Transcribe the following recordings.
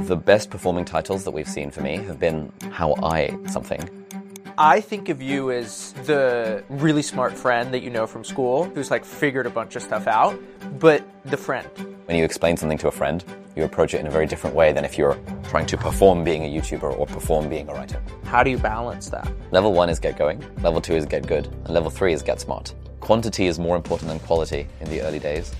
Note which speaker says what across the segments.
Speaker 1: the best performing titles that we've seen for me have been How I Something.
Speaker 2: I think of you as the really smart friend that you know from school who's like figured a bunch of stuff out, but the friend.
Speaker 1: When you explain something to a friend, you approach it in a very different way than if you're trying to perform being a YouTuber or perform being a writer.
Speaker 2: How do you balance that?
Speaker 1: Level one is get going, level two is get good, and level three is get smart. Quantity is more important than quality in the early days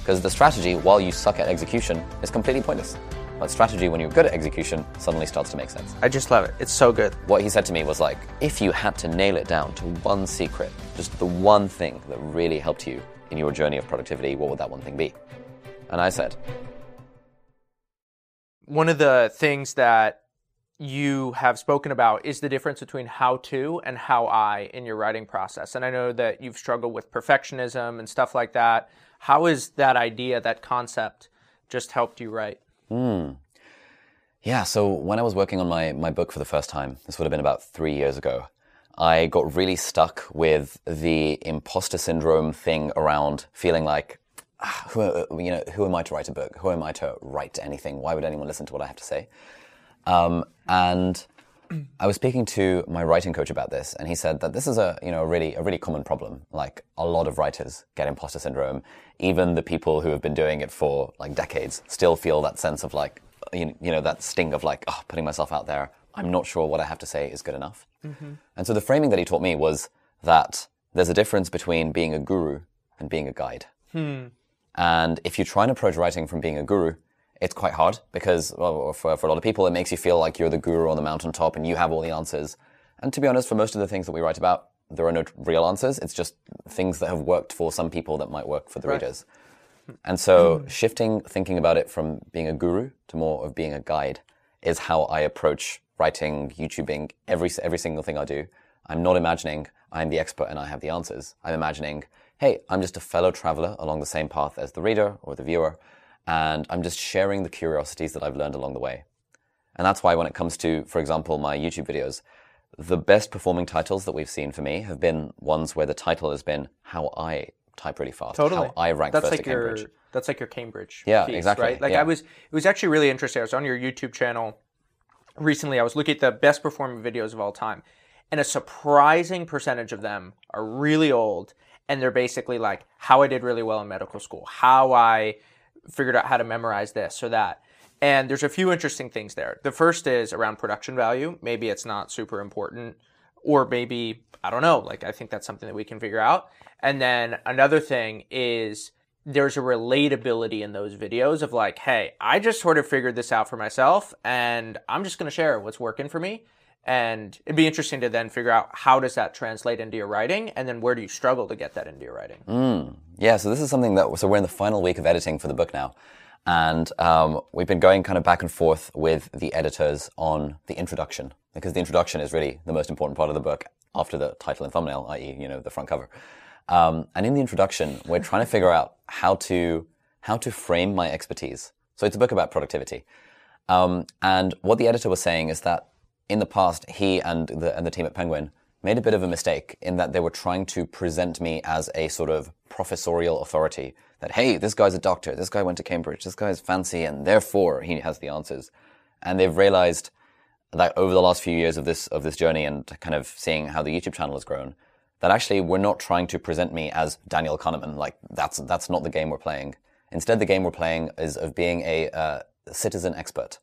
Speaker 1: because the strategy, while you suck at execution, is completely pointless. But strategy, when you're good at execution, suddenly starts to make sense.
Speaker 2: I just love it. It's so good.
Speaker 1: What he said to me was like, if you had to nail it down to one secret, just the one thing that really helped you in your journey of productivity, what would that one thing be? And I said,
Speaker 2: one of the things that you have spoken about is the difference between how to and how I in your writing process. And I know that you've struggled with perfectionism and stuff like that. How has that idea, that concept, just helped you write?
Speaker 1: Hmm. Yeah, so when I was working on my, my book for the first time, this would have been about three years ago, I got really stuck with the imposter syndrome thing around feeling like, ah, who, you know, who am I to write a book? Who am I to write anything? Why would anyone listen to what I have to say? Um, and I was speaking to my writing coach about this, and he said that this is a you know a really a really common problem. Like a lot of writers get imposter syndrome. Even the people who have been doing it for like decades still feel that sense of like you you know that sting of like oh putting myself out there. I'm not sure what I have to say is good enough. Mm-hmm. And so the framing that he taught me was that there's a difference between being a guru and being a guide. Hmm. And if you try and approach writing from being a guru, it's quite hard because well, for, for a lot of people, it makes you feel like you're the guru on the mountaintop and you have all the answers. And to be honest, for most of the things that we write about, there are no real answers. It's just things that have worked for some people that might work for the right. readers. And so hmm. shifting thinking about it from being a guru to more of being a guide is how I approach writing, YouTubing, every, every single thing I do. I'm not imagining I'm the expert and I have the answers. I'm imagining, hey, I'm just a fellow traveler along the same path as the reader or the viewer and I'm just sharing the curiosities that I've learned along the way. And that's why when it comes to, for example, my YouTube videos, the best performing titles that we've seen for me have been ones where the title has been how I type really fast,
Speaker 2: totally.
Speaker 1: how I rank
Speaker 2: that's
Speaker 1: first
Speaker 2: like
Speaker 1: at Cambridge.
Speaker 2: Your, that's like your Cambridge.
Speaker 1: Yeah,
Speaker 2: piece,
Speaker 1: exactly.
Speaker 2: Right? Like
Speaker 1: yeah.
Speaker 2: I was, it was actually really interesting. I was on your YouTube channel recently. I was looking at the best performing videos of all time, and a surprising percentage of them are really old, and they're basically like how I did really well in medical school, how I figured out how to memorize this or that. And there's a few interesting things there. The first is around production value. Maybe it's not super important, or maybe, I don't know, like I think that's something that we can figure out. And then another thing is there's a relatability in those videos of like, hey, I just sort of figured this out for myself and I'm just going to share what's working for me. And it'd be interesting to then figure out how does that translate into your writing, and then where do you struggle to get that into your writing?
Speaker 1: Mm. Yeah, so this is something that so we're in the final week of editing for the book now, and um, we've been going kind of back and forth with the editors on the introduction because the introduction is really the most important part of the book after the title and thumbnail, i.e., you know, the front cover. Um, and in the introduction, we're trying to figure out how to how to frame my expertise. So it's a book about productivity. Um, and what the editor was saying is that in the past, he and the, and the team at Penguin made a bit of a mistake in that they were trying to present me as a sort of professorial authority that, hey, this guy's a doctor, this guy went to Cambridge, this guy's fancy, and therefore he has the answers. And they've realized that over the last few years of this, of this journey and kind of seeing how the YouTube channel has grown, that actually we're not trying to present me as Daniel Kahneman. Like, that's, that's not the game we're playing. Instead, the game we're playing is of being a uh, citizen expert.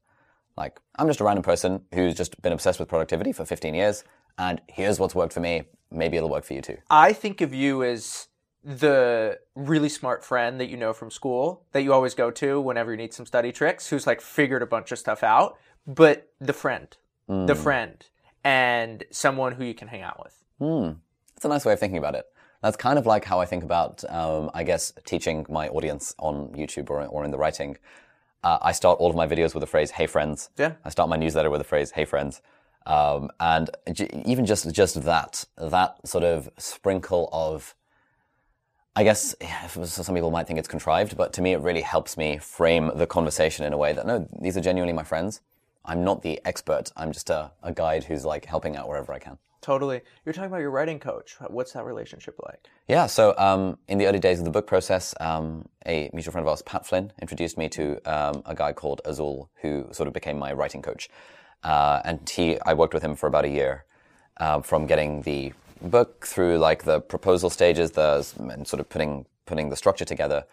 Speaker 1: Like, I'm just a random person who's just been obsessed with productivity for 15 years, and here's what's worked for me. Maybe it'll work for you too.
Speaker 2: I think of you as the really smart friend that you know from school that you always go to whenever you need some study tricks, who's like figured a bunch of stuff out, but the friend, mm. the hmm. friend, and someone who you can hang out with.
Speaker 1: Mm. That's a nice way of thinking about it. That's kind of like how I think about, um, I guess, teaching my audience on YouTube or, or in the writing. Uh, I start all of my videos with the phrase "Hey friends."
Speaker 2: Yeah.
Speaker 1: I start my newsletter with the phrase "Hey friends," um, and j- even just just that that sort of sprinkle of, I guess some people might think it's contrived, but to me it really helps me frame the conversation in a way that no, these are genuinely my friends. I'm not the expert. I'm just a, a guide who's like helping out wherever I can.
Speaker 2: Totally. You're talking about your writing coach. What's that relationship like?
Speaker 1: Yeah, so um, in the early days of the book process, um, a mutual friend of ours, Pat Flynn, introduced me to um, a guy called Azul, who sort of became my writing coach. Uh, and he, I worked with him for about a year, uh, from getting the book through like the proposal stages, the and sort of putting putting the structure together.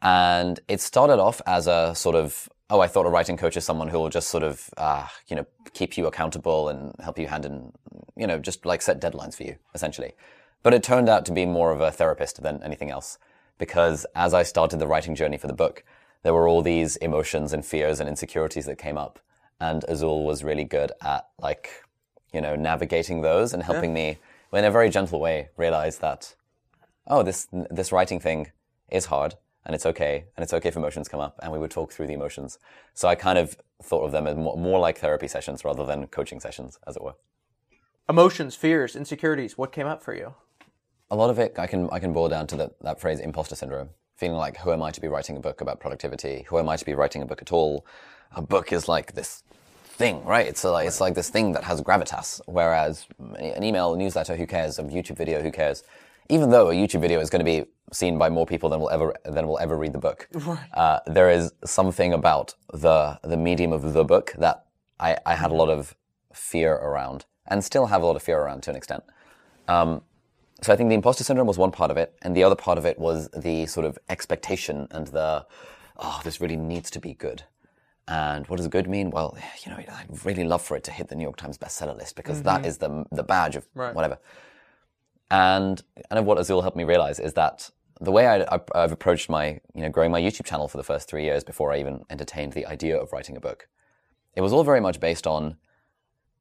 Speaker 1: And it started off as a sort of oh, I thought a writing coach is someone who will just sort of, uh, you know, keep you accountable and help you hand in, you know, just like set deadlines for you, essentially. But it turned out to be more of a therapist than anything else. Because as I started the writing journey for the book, there were all these emotions and fears and insecurities that came up. And Azul was really good at like, you know, navigating those and helping yeah. me in a very gentle way realize that, oh, this, this writing thing is hard and it's okay, and it's okay if emotions come up, and we would talk through the emotions. So I kind of thought of them as more, more like therapy sessions rather than coaching sessions, as it were.
Speaker 2: Emotions, fears, insecurities. What came up for you?
Speaker 1: A lot of it I can I can boil down to the, that phrase imposter syndrome. Feeling like who am I to be writing a book about productivity? Who am I to be writing a book at all? A book is like this thing, right? It's like it's like this thing that has gravitas. Whereas an email, a newsletter, who cares? A YouTube video, who cares? Even though a YouTube video is going to be seen by more people than will ever than will ever read the book, right. uh, there is something about the the medium of the book that I, I had a lot of fear around, and still have a lot of fear around to an extent. Um, so I think the imposter syndrome was one part of it, and the other part of it was the sort of expectation and the oh, this really needs to be good. And what does good mean? Well, you know, I'd really love for it to hit the New York Times bestseller list because mm-hmm. that is the the badge of right. whatever. And kind of what Azul helped me realize is that the way I, have approached my, you know, growing my YouTube channel for the first three years before I even entertained the idea of writing a book, it was all very much based on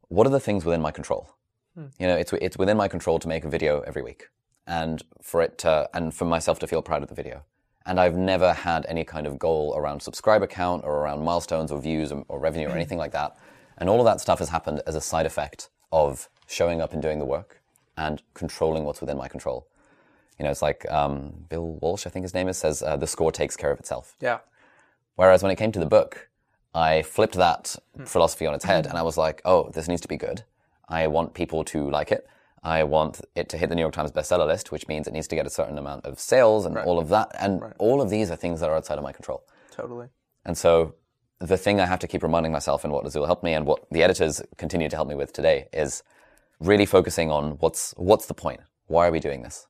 Speaker 1: what are the things within my control. Hmm. You know, it's it's within my control to make a video every week, and for it to and for myself to feel proud of the video. And I've never had any kind of goal around subscriber count or around milestones or views or, or revenue or hmm. anything like that. And all of that stuff has happened as a side effect of showing up and doing the work and controlling what's within my control. You know, it's like um, Bill Walsh, I think his name is, says uh, the score takes care of itself.
Speaker 2: Yeah.
Speaker 1: Whereas when it came to the book, I flipped that hmm. philosophy on its head and I was like, oh, this needs to be good. I want people to like it. I want it to hit the New York Times bestseller list, which means it needs to get a certain amount of sales and right. all of that. And right. all of these are things that are outside of my control.
Speaker 2: Totally.
Speaker 1: And so the thing I have to keep reminding myself and what Azul helped me and what the editors continue to help me with today is really focusing on what's what's the point? Why are we doing this?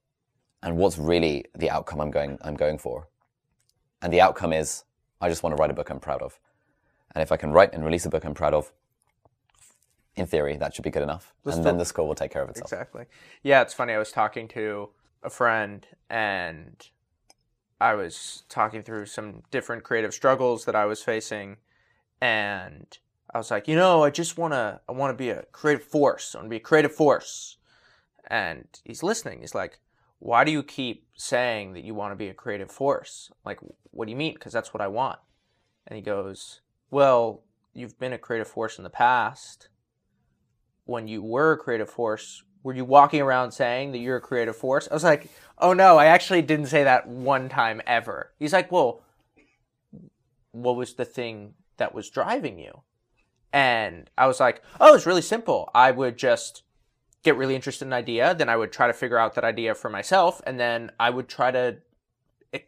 Speaker 1: And what's really the outcome I'm going I'm going for? And the outcome is I just want to write a book I'm proud of. And if I can write and release a book I'm proud of, in theory, that should be good enough. and then the score will take care of itself.
Speaker 2: Exactly. Yeah, it's funny. I was talking to a friend and I was talking through some different creative struggles that I was facing. And I was like, you know, I just want to, I want to be a creative force. I want to be a creative force. And he's listening. He's like, why do you keep saying that you want to be a creative force? Like, what do you mean? Because that's what I want. And he goes, well, you've been a creative force in the past. When you were a creative force, were you walking around saying that you're a creative force? I was like, oh no, I actually didn't say that one time ever. He's like, well, what was the thing that was driving you? And I was like, oh, it's really simple. I would just get really interested in an idea, then I would try to figure out that idea for myself, and then I would try to e-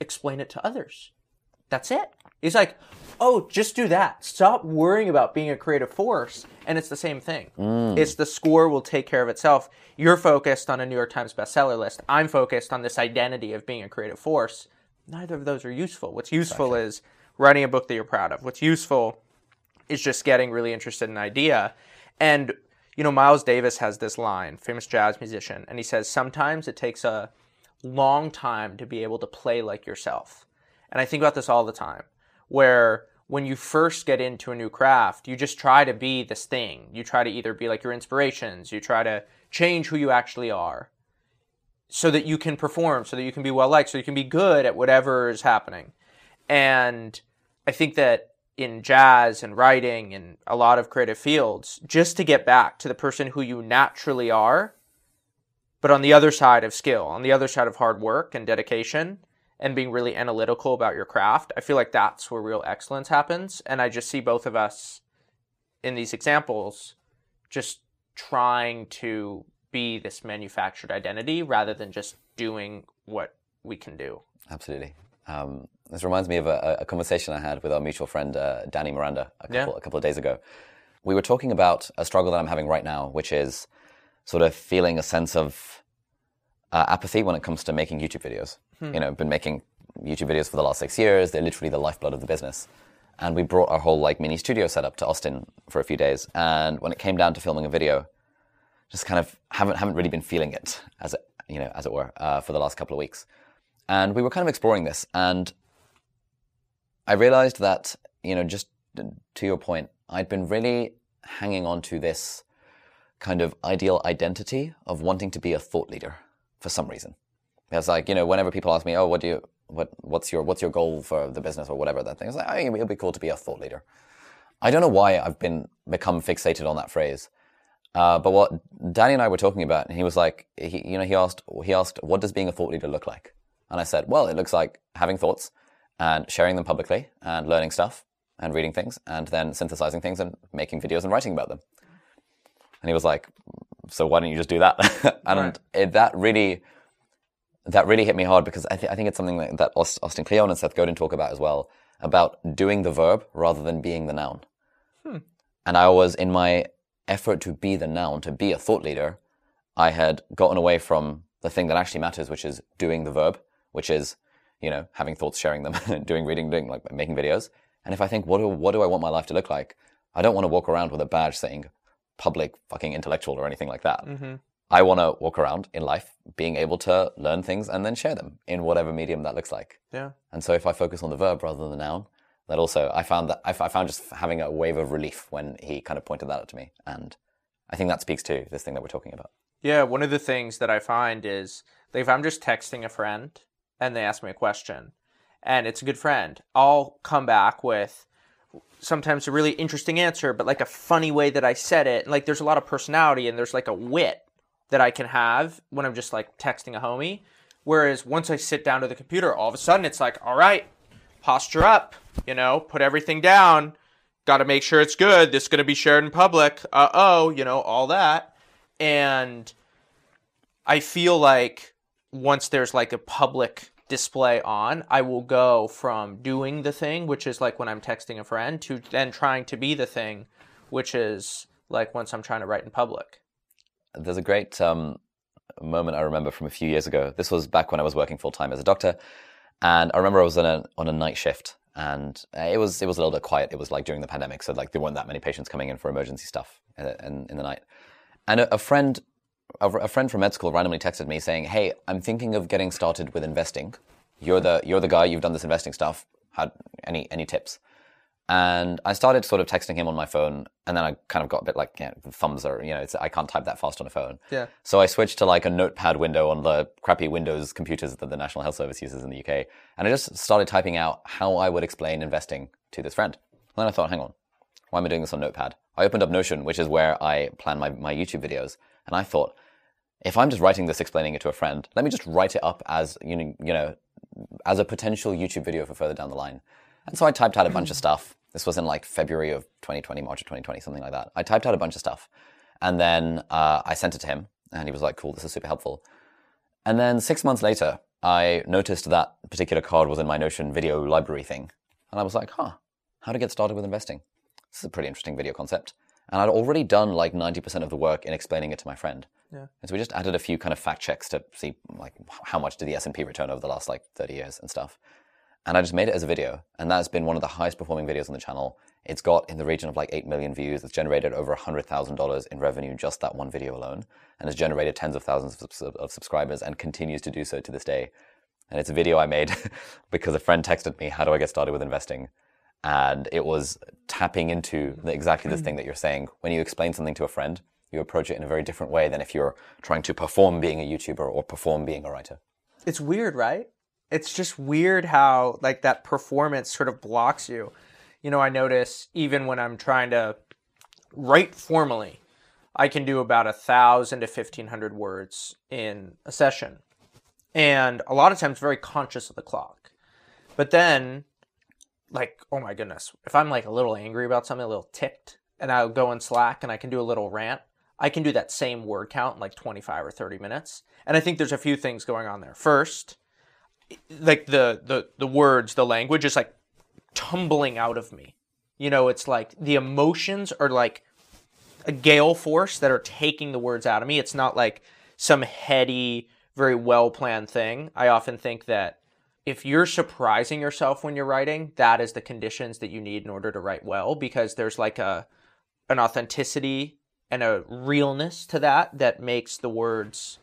Speaker 2: explain it to others. That's it. He's like, oh, just do that. Stop worrying about being a creative force. And it's the same thing. Mm. It's the score will take care of itself. You're focused on a New York Times bestseller list. I'm focused on this identity of being a creative force. Neither of those are useful. What's useful is writing a book that you're proud of. What's useful is just getting really interested in an idea. And, you know, Miles Davis has this line, famous jazz musician, and he says, sometimes it takes a long time to be able to play like yourself. And I think about this all the time, where when you first get into a new craft, you just try to be this thing. You try to either be like your inspirations, you try to change who you actually are so that you can perform, so that you can be well liked, so you can be good at whatever is happening. And I think that in jazz and writing and a lot of creative fields just to get back to the person who you naturally are but on the other side of skill on the other side of hard work and dedication and being really analytical about your craft i feel like that's where real excellence happens and i just see both of us in these examples just trying to be this manufactured identity rather than just doing what we can do.
Speaker 1: Absolutely. Um, this reminds me of a, a, conversation I had with our mutual friend uh, Danny Miranda a couple, yeah. a couple of days ago. We were talking about a struggle that I'm having right now, which is sort of feeling a sense of uh, apathy when it comes to making YouTube videos. Hmm. You know, I've been making YouTube videos for the last six years. They're literally the lifeblood of the business. And we brought our whole like mini studio setup to Austin for a few days. And when it came down to filming a video, just kind of haven't haven't really been feeling it as it you know as it were uh, for the last couple of weeks. And we were kind of exploring this, and I realized that you know just to your point, I'd been really hanging on to this kind of ideal identity of wanting to be a thought leader for some reason. It's like, you know, whenever people ask me, oh, what do you, what, what's your, what's your goal for the business or whatever that thing is like, oh, it'll be cool to be a thought leader. I don't know why I've been, become fixated on that phrase. Uh, but what Danny and I were talking about, and he was like, he, you know, he asked, he asked, what does being a thought leader look like? And I said, well, it looks like having thoughts and sharing them publicly and learning stuff and reading things and then synthesizing things and making videos and writing about them. And he was like, so why don't you just do that? and right. it, that really, that really hit me hard because I, th- I think it's something that, that Austin Kleon and Seth Godin talk about as well, about doing the verb rather than being the noun. Hmm. And I was in my effort to be the noun, to be a thought leader, I had gotten away from the thing that actually matters, which is doing the verb, which is, you know, having thoughts, sharing them, doing reading, doing like making videos. And if I think, what do, what do I want my life to look like? I don't want to walk around with a badge saying public fucking intellectual or anything like that. Mm-hmm. I want to walk around in life being able to learn things and then share them in whatever medium that looks like.
Speaker 2: Yeah.
Speaker 1: And so if I focus on the verb rather than the noun, that also I found that I, found just having a wave of relief when he kind of pointed that out to me, and I think that speaks to this thing that we're talking about.
Speaker 2: Yeah, one of the things that I find is like if I'm just texting a friend and they ask me a question, and it's a good friend, I'll come back with sometimes a really interesting answer, but like a funny way that I said it. Like there's a lot of personality and there's like a wit that I can have when I'm just like texting a homie. Whereas once I sit down to the computer, all of a sudden it's like, all right, posture up, you know, put everything down. Got to make sure it's good. This is going to be shared in public. Uh oh, you know, all that. And I feel like once there's like a public display on, I will go from doing the thing, which is like when I'm texting a friend, to then trying to be the thing, which is like once I'm trying to write in public.
Speaker 1: There's a great um, moment I remember from a few years ago. This was back when I was working full time as a doctor, and I remember I was on a on a night shift, and it was it was a little bit quiet. It was like during the pandemic, so like there weren't that many patients coming in for emergency stuff in, in, in the night. And a, a friend a, a, friend from med school randomly texted me saying, "Hey, I'm thinking of getting started with investing. You're the you're the guy. You've done this investing stuff. Had any any tips?" And I started sort of texting him on my phone, and then I kind of got a bit like, yeah, thumbs are, you know, I can't type that fast on a phone.
Speaker 2: Yeah.
Speaker 1: So I switched to like a notepad window on the crappy Windows computers that the National Health Service uses in the UK, and I just started typing out how I would explain investing to this friend. And then I thought, hang on, why am I doing this on Notepad? I opened up Notion, which is where I plan my, my YouTube videos, and I thought, if I'm just writing this, explaining it to a friend, let me just write it up as you know, you know, as a potential YouTube video for further down the line. And so I typed out a bunch of stuff this was in like February of 2020, March of 2020, something like that. I typed out a bunch of stuff and then uh, I sent it to him and he was like, cool, this is super helpful. And then six months later, I noticed that particular card was in my Notion video library thing. And I was like, huh, how to get started with investing. This is a pretty interesting video concept. And I'd already done like 90% of the work in explaining it to my friend.
Speaker 2: Yeah.
Speaker 1: And so we just added a few kind of fact checks to see like how much did the S&P return over the last like 30 years and stuff and I just made it as a video. And that's been one of the highest performing videos on the channel. It's got in the region of like 8 million views. It's generated over $100,000 in revenue just that one video alone, and has generated tens of thousands of, of subscribers and continues to do so to this day. And it's a video I made because a friend texted me, How do I get started with investing? And it was tapping into the, exactly this hmm. thing that you're saying. When you explain something to a friend, you approach it in a very different way than if you're trying to perform being a YouTuber or perform being a writer.
Speaker 2: It's weird, right? it's just weird how like that performance sort of blocks you. You know, I notice even when I'm trying to write formally, I can do about a thousand to fifteen hundred words in a session, and a lot of times very conscious of the clock. But then, like, oh my goodness, if I'm like a little angry about something, a little ticked, and I'll go in Slack and I can do a little rant, I can do that same word count in like 25 or 30 minutes. And I think there's a few things going on there. First, like the the the words, the language is like tumbling out of me. You know, it's like the emotions are like a gale force that are taking the words out of me. It's not like some heady, very well planned thing. I often think that if you're surprising yourself when you're writing, that is the conditions that you need in order to write well because there's like a an authenticity and a realness to that that makes the words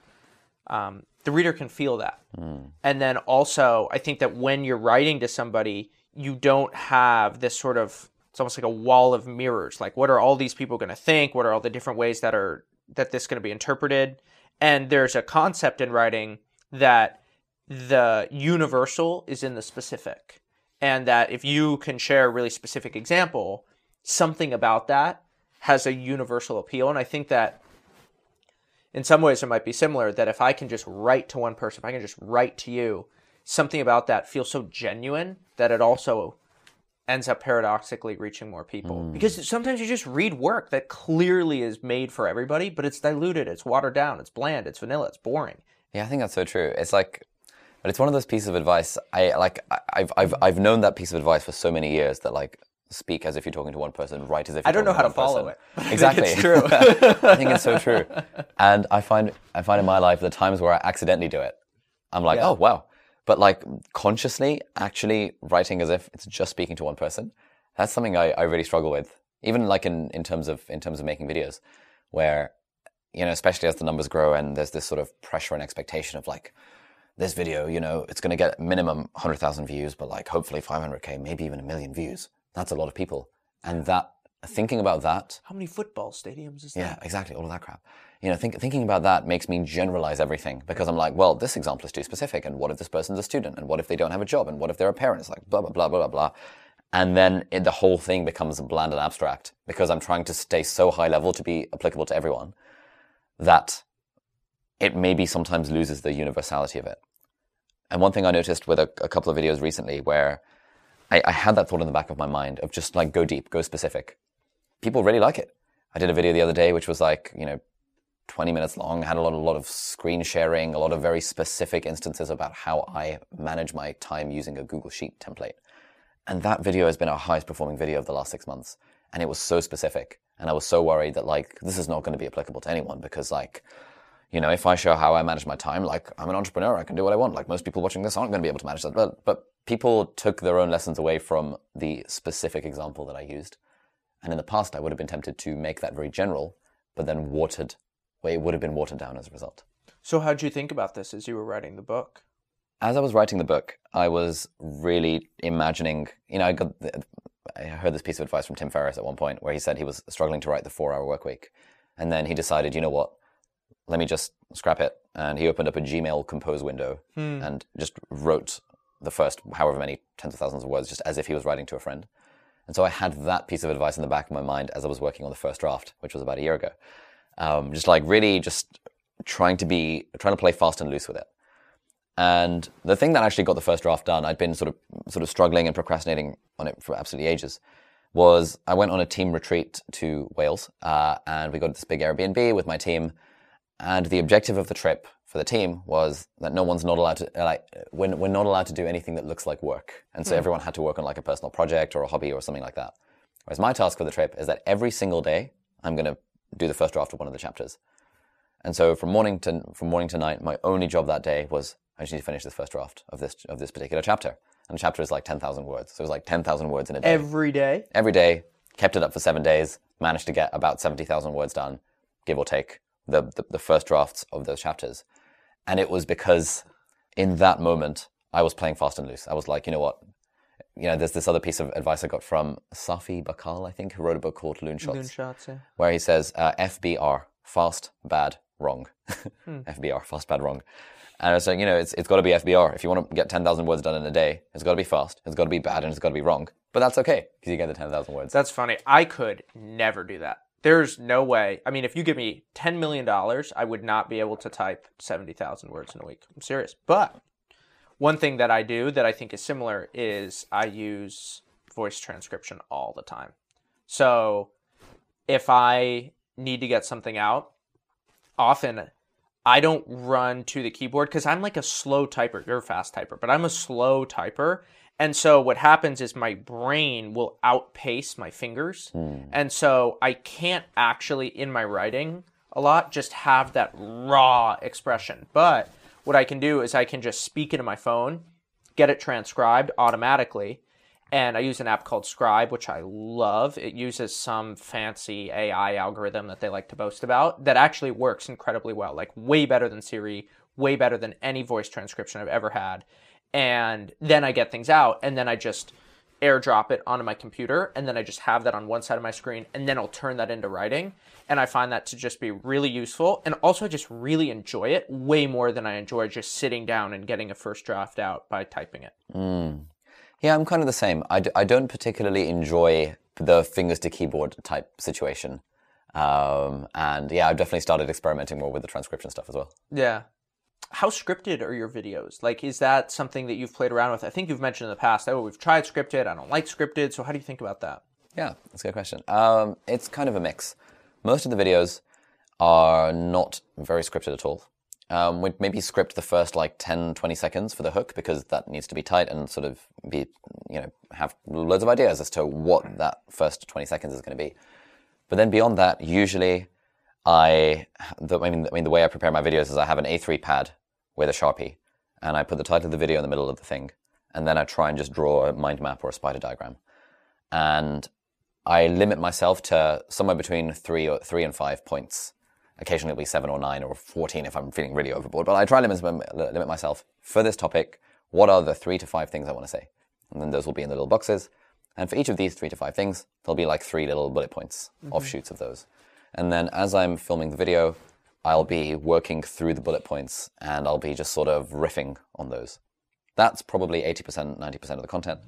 Speaker 2: um, the reader can feel that. Mm. And then also, I think that when you're writing to somebody, you don't have this sort of it's almost like a wall of mirrors. Like, what are all these people going to think? What are all the different ways that are that this going to be interpreted? And there's a concept in writing that the universal is in the specific, and that if you can share a really specific example, something about that has a universal appeal. And I think that in some ways it might be similar that if I can just write to one person, if I can just write to you, something about that feels so genuine that it also ends up paradoxically reaching more people. Mm. Because sometimes you just read work that clearly is made for everybody, but it's diluted, it's watered down, it's bland, it's vanilla, it's boring.
Speaker 1: Yeah, I think that's so true. It's like but it's one of those pieces of advice I like I've I've I've known that piece of advice for so many years that like speak as if you're talking to one person, write as if
Speaker 2: I don't know how
Speaker 1: to
Speaker 2: follow
Speaker 1: person. it. Exactly,
Speaker 2: it's true.
Speaker 1: I think it's so true, and I find I find in my life the times where I accidentally do it, I'm like, yeah. oh wow, but like consciously actually writing as if it's just speaking to one person, that's something I, I really struggle with. Even like in, in terms of in terms of making videos, where you know, especially as the numbers grow and there's this sort of pressure and expectation of like this video, you know, it's going to get minimum 100,000 views, but like hopefully 500k, maybe even a million views. That's a lot of people. And that, thinking about that.
Speaker 2: How many football stadiums is that?
Speaker 1: Yeah, exactly. All of that crap. You know, think, thinking about that makes me generalize everything because I'm like, well, this example is too specific. And what if this person's a student? And what if they don't have a job? And what if they're a parent? It's like blah, blah, blah, blah, blah, blah. And then it, the whole thing becomes bland and abstract because I'm trying to stay so high level to be applicable to everyone that it maybe sometimes loses the universality of it. And one thing I noticed with a, a couple of videos recently where I, I had that thought in the back of my mind of just like go deep, go specific. People really like it. I did a video the other day which was like, you know, 20 minutes long, had a lot, a lot of screen sharing, a lot of very specific instances about how I manage my time using a Google Sheet template. And that video has been our highest performing video of the last six months. And it was so specific. And I was so worried that like, this is not going to be applicable to anyone because like, you know, if I show how I manage my time, like I'm an entrepreneur, I can do what I want. Like most people watching this aren't going to be able to manage that. But, but people took their own lessons away from the specific example that I used. And in the past, I would have been tempted to make that very general, but then watered, where it would have been watered down as a result.
Speaker 2: So, how did you think about this as you were writing the book?
Speaker 1: As I was writing the book, I was really imagining, you know, I got, I heard this piece of advice from Tim Ferriss at one point where he said he was struggling to write the four hour work week. And then he decided, you know what, let me just scrap it. And he opened up a Gmail compose window hmm. and just wrote the first however many tens of thousands of words just as if he was writing to a friend. And so I had that piece of advice in the back of my mind as I was working on the first draft, which was about a year ago. Um, just like really just trying to be, trying to play fast and loose with it. And the thing that actually got the first draft done, I'd been sort of, sort of struggling and procrastinating on it for absolutely ages, was I went on a team retreat to Wales, uh, and we got this big Airbnb with my team. And the objective of the trip for the team was that no one's not allowed to like we're, we're not allowed to do anything that looks like work. And so mm. everyone had to work on like a personal project or a hobby or something like that. Whereas my task for the trip is that every single day i'm going to do the first draft of one of the chapters. And so from morning to from morning to night my only job that day was i just need to finish this first draft of this of this particular chapter. And the chapter is like 10,000 words. So it was like 10,000 words in a day.
Speaker 2: Every day?
Speaker 1: Every day. Kept it up for 7 days. Managed to get about 70,000 words done give or take the, the, the first drafts of those chapters and it was because in that moment, I was playing fast and loose. I was like, you know what? You know, there's this other piece of advice I got from Safi Bahcall, I think, who wrote a book called Loon Shots.
Speaker 2: Loonshots, yeah.
Speaker 1: Where he says, uh, FBR, fast, bad, wrong. hmm. FBR, fast, bad, wrong. And I was saying, you know, it's, it's got to be FBR. If you want to get 10,000 words done in a day, it's got to be fast, it's got to be bad, and it's got to be wrong. But that's okay, because you get the 10,000 words.
Speaker 2: That's funny. I could never do that. There's no way. I mean, if you give me $10 million, I would not be able to type 70,000 words in a week. I'm serious. But one thing that I do that I think is similar is I use voice transcription all the time. So if I need to get something out, often I don't run to the keyboard because I'm like a slow typer. You're a fast typer, but I'm a slow typer. And so what happens is my brain will outpace my fingers. Hmm. And so I can't actually, in my writing a lot, just have that raw expression. But what I can do is I can just speak into my phone, get it transcribed automatically. And I use an app called Scribe, which I love. It uses some fancy AI algorithm that they like to boast about that actually works incredibly well, like way better than Siri, way better than any voice transcription I've ever had. And then I get things out, and then I just airdrop it onto my computer, and then I just have that on one side of my screen, and then I'll turn that into writing. And I find that to just be really useful, and also I just really enjoy it way more than I enjoy just sitting down and getting a first draft out by typing it.
Speaker 1: Yeah, I'm kind of the same. I, d- I don't particularly enjoy the fingers to keyboard type situation. Um, and yeah, I've definitely started experimenting more with the transcription stuff as well.
Speaker 2: Yeah. How scripted are your videos? Like, is that something that you've played around with? I think you've mentioned in the past, oh, we've tried scripted. I don't like scripted. So, how do you think about that?
Speaker 1: Yeah, that's a good question. Um, it's kind of a mix. Most of the videos are not very scripted at all. Um, we'd maybe script the first like 10, 20 seconds for the hook because that needs to be tight and sort of be, you know, have loads of ideas as to what that first 20 seconds is going to be. But then beyond that, usually I, the, I, mean, I mean, the way I prepare my videos is I have an A3 pad with a Sharpie and I put the title of the video in the middle of the thing. And then I try and just draw a mind map or a spider diagram. And I limit myself to somewhere between three or three and five points. Occasionally it'll be seven or nine or 14 if I'm feeling really overboard. But I try to limit, limit myself for this topic. What are the three to five things I want to say? And then those will be in the little boxes. And for each of these three to five things, there'll be like three little bullet points, offshoots mm-hmm. of those. And then as I'm filming the video, I'll be working through the bullet points and I'll be just sort of riffing on those. That's probably 80%, 90% of the content.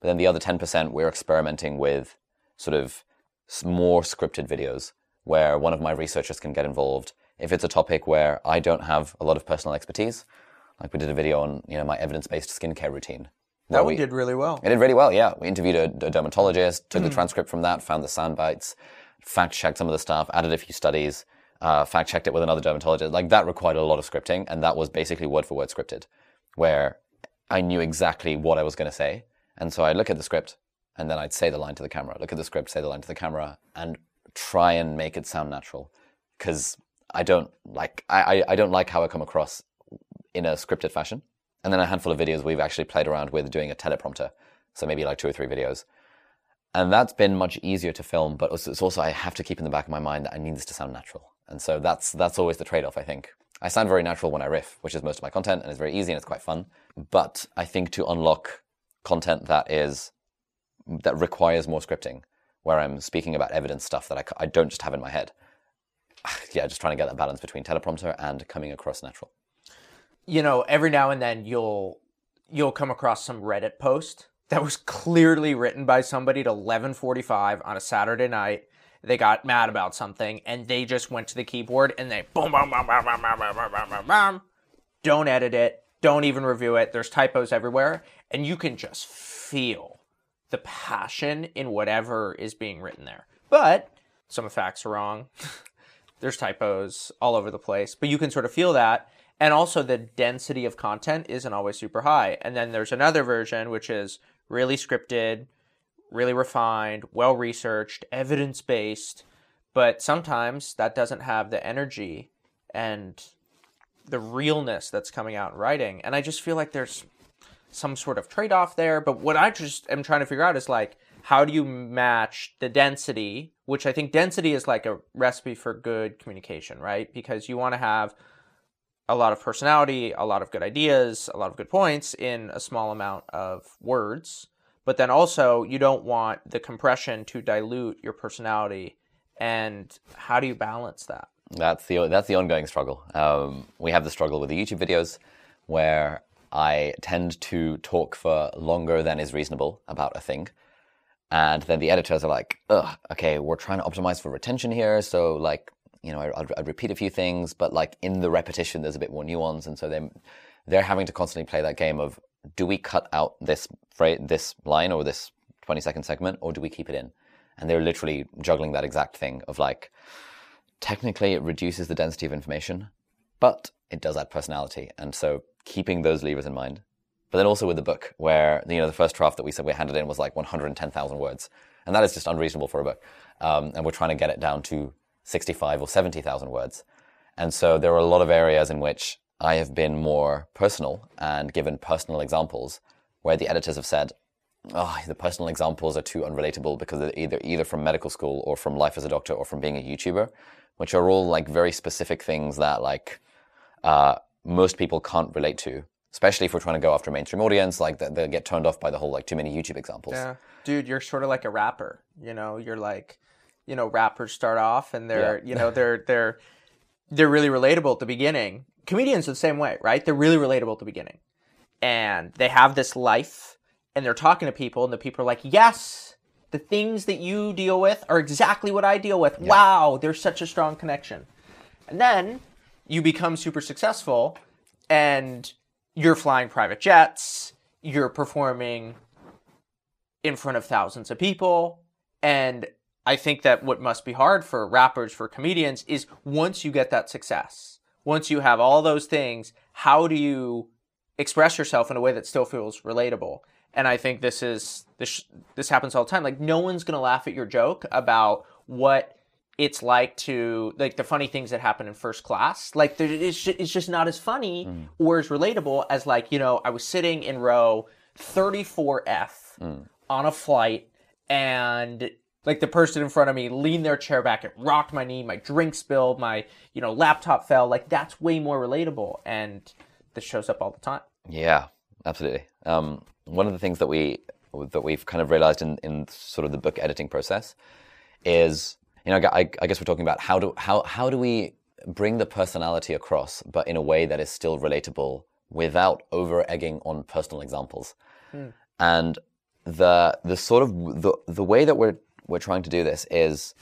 Speaker 1: But then the other 10%, we're experimenting with sort of more scripted videos where one of my researchers can get involved. If it's a topic where I don't have a lot of personal expertise, like we did a video on, you know, my evidence-based skincare routine.
Speaker 2: That
Speaker 1: we-
Speaker 2: did really well.
Speaker 1: it did really well, yeah. We interviewed a, a dermatologist, took the mm-hmm. transcript from that, found the sound bites, fact checked some of the stuff, added a few studies, uh, fact checked it with another dermatologist. Like that required a lot of scripting, and that was basically word for word scripted, where I knew exactly what I was going to say. And so I'd look at the script, and then I'd say the line to the camera, look at the script, say the line to the camera, and try and make it sound natural. Because I don't like, I, I, I don't like how I come across in a scripted fashion. And then a handful of videos we've actually played around with doing a teleprompter. So maybe like two or three videos. And that's been much easier to film, but it's also I have to keep in the back of my mind that I need this to sound natural. And so that's that's always the trade-off, I think. I sound very natural when I riff, which is most of my content, and it's very easy and it's quite fun. But I think to unlock content that is that requires more scripting, where I'm speaking about evidence stuff that I, I don't just have in my head. Yeah, just trying to get that balance between teleprompter and coming across natural.
Speaker 2: you know, every now and then you'll you'll come across some Reddit post that was clearly written by somebody at 11:45 on a Saturday night. They got mad about something and they just went to the keyboard and they boom boom boom boom boom boom boom boom boom boom. Don't edit it. Don't even review it. There's typos everywhere and you can just feel the passion in whatever is being written there. But some of the facts are wrong. there's typos all over the place, but you can sort of feel that. And also, the density of content isn't always super high. And then there's another version which is really scripted, really refined, well researched, evidence based, but sometimes that doesn't have the energy and the realness that's coming out in writing. And I just feel like there's some sort of trade off there. But what I just am trying to figure out is like, how do you match the density, which I think density is like a recipe for good communication, right? Because you want to have a lot of personality, a lot of good ideas, a lot of good points in a small amount of words. But then also, you don't want the compression to dilute your personality. And how do you balance that?
Speaker 1: That's the that's the ongoing struggle. Um, we have the struggle with the YouTube videos, where I tend to talk for longer than is reasonable about a thing, and then the editors are like, "Ugh, okay, we're trying to optimize for retention here, so like, you know, I, I'd, I'd repeat a few things, but like in the repetition, there's a bit more nuance, and so they they're having to constantly play that game of, do we cut out this phrase, this line or this 20 second segment, or do we keep it in? And they're literally juggling that exact thing of like technically it reduces the density of information, but it does add personality. And so keeping those levers in mind. But then also with the book, where you know the first draft that we said we handed in was like 110,000 words, and that is just unreasonable for a book. Um, and we're trying to get it down to 65 or 70,000 words. And so there are a lot of areas in which I have been more personal and given personal examples where the editors have said, oh, the personal examples are too unrelatable because they're either either from medical school or from life as a doctor or from being a YouTuber, which are all like very specific things that like uh, most people can't relate to. Especially if we're trying to go after a mainstream audience, like they- they'll get turned off by the whole like too many YouTube examples.
Speaker 2: Yeah. Dude, you're sort of like a rapper. You know, you're like, you know, rappers start off and they're,
Speaker 1: Yeah.
Speaker 2: you know, they're they're they're really relatable at the beginning. Comedians are the same way, right? They're really relatable at the beginning. And they have this life and they're talking to people and the people are like, "Yes, the things that you deal with are exactly what I deal with. Wow, there's such a strong connection." And then you become super successful and you're flying private jets, you're performing in front of thousands of people. And I think that what must be hard for rappers, for comedians, is once you get that success, once you have all those things, how do you express yourself in a way that still feels relatable? And I think this is this this happens all the time. Like no one's gonna laugh at your joke about what it's like to like the funny things that happen in first class. Like there, it's just, it's just not as funny mm. or as relatable as like you know I was sitting in row 34F mm. on a flight and like the person in front of me leaned their chair back, it rocked my knee, my drink spilled, my you know laptop fell. Like that's way more relatable, and this shows up all the time.
Speaker 1: Yeah, absolutely. Um, one of the things that we that we've kind of realized in, in sort of the book editing process is, you know, I, I guess we're talking about how do how how do we bring the personality across, but in a way that is still relatable without over egging on personal examples. And the the sort of the the way that we're we're trying to do this is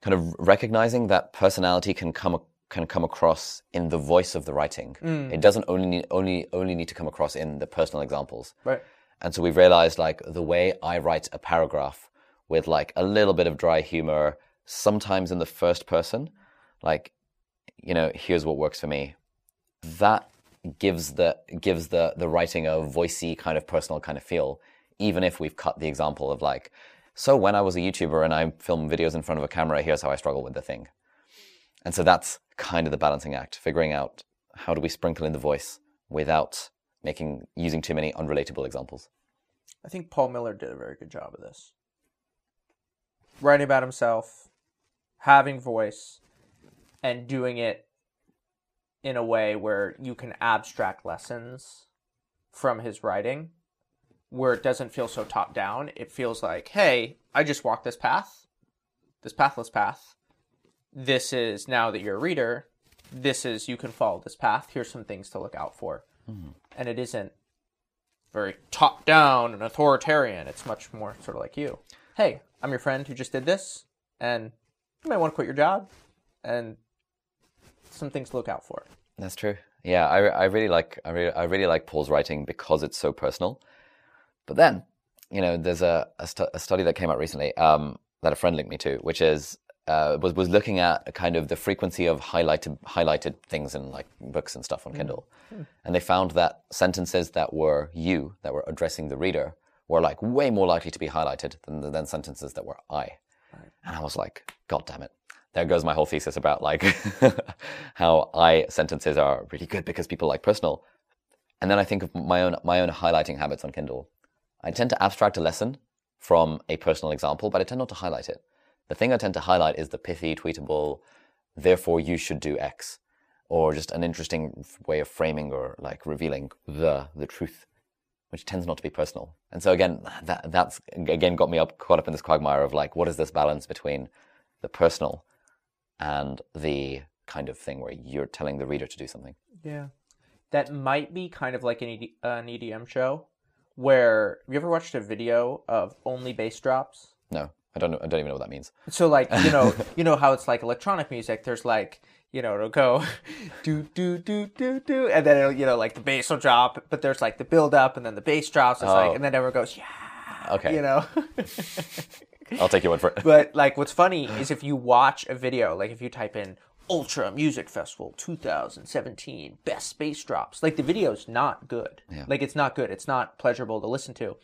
Speaker 1: kind of recognizing that personality can come can come across in the voice of the writing. Mm. It doesn't only need, only only need to come across in the personal examples.
Speaker 2: Right.
Speaker 1: And so we've realized like the way I write a paragraph with like a little bit of dry humor, sometimes in the first person, like, you know, here's what works for me. That gives the gives the the writing a voicey kind of personal kind of feel, even if we've cut the example of like, so when I was a YouTuber and I film videos in front of a camera, here's how I struggle with the thing. And so that's kind of the balancing act, figuring out how do we sprinkle in the voice without making using too many unrelatable examples.
Speaker 2: I think Paul Millerd did a very good job of this. Writing about himself, having voice, and doing it in a way where you can abstract lessons from his writing, where it doesn't feel so top down. It feels like, hey, I just walked this path, this pathless path. This is now that you're a reader, this is you can follow this path. Here's some things to look out for. Hmm. And it isn't very top down and authoritarian. It's much more sort of like you. Hey, I'm your friend who just did this, and you might want to quit your job, and some things to look out for.
Speaker 1: That's true. Yeah, I, I really like I really, I really like Paul's writing because it's so personal. But then, you know, there's a a, stu- a study that came out recently um, that a friend linked me to, which is uh, was was looking at kind of the frequency of highlighted highlighted things in like books and stuff on Kindle, and they found that sentences that were you that were addressing the reader were like way more likely to be highlighted than than sentences that were I. And I was like, God damn it. There goes my whole thesis about like how I sentences are really good because people like personal. And then I think of my own my own highlighting habits on Kindle. I tend to abstract a lesson from a personal example, but I tend not to highlight it. The thing I tend to highlight is the pithy, tweetable, therefore you should do X, or just an interesting way of framing or like revealing the the truth, which tends not to be personal. And so again, that that's again got me up caught up in this quagmire of like, what is this balance between the personal and the kind of thing where you're telling the reader to do something?
Speaker 2: Yeah. That might be kind of like an, ED, an EDM show where have you ever watched a video of only bass drops?
Speaker 1: No, I don't know. I don't even know what that means.
Speaker 2: So like, you know, you know how it's like electronic music, there's like, you know, it'll go do do do do do and then it'll, you know, like the bass will drop, but there's like the build up and then the bass drops, it's
Speaker 1: Oh.
Speaker 2: like and then everyone goes, Yeah
Speaker 1: Okay.
Speaker 2: you know.
Speaker 1: I'll take your word for it.
Speaker 2: But like, what's funny is if you watch a video, like if you type in Ultra Music Festival 2017 Best Bass Drops, like the video's not good.
Speaker 1: Yeah.
Speaker 2: Like it's not good. It's not pleasurable to listen to.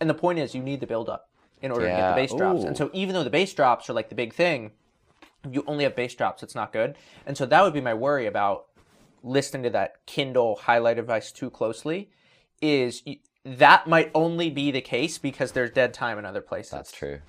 Speaker 2: And the point is, you need the build up in order to get the bass drops. And so even though the bass drops are like the big thing, you only have bass drops. It's not good. And so that would be my worry about listening to that Kindle highlight device too closely. Is that might only be the case because there's dead time in other places.
Speaker 1: That's true.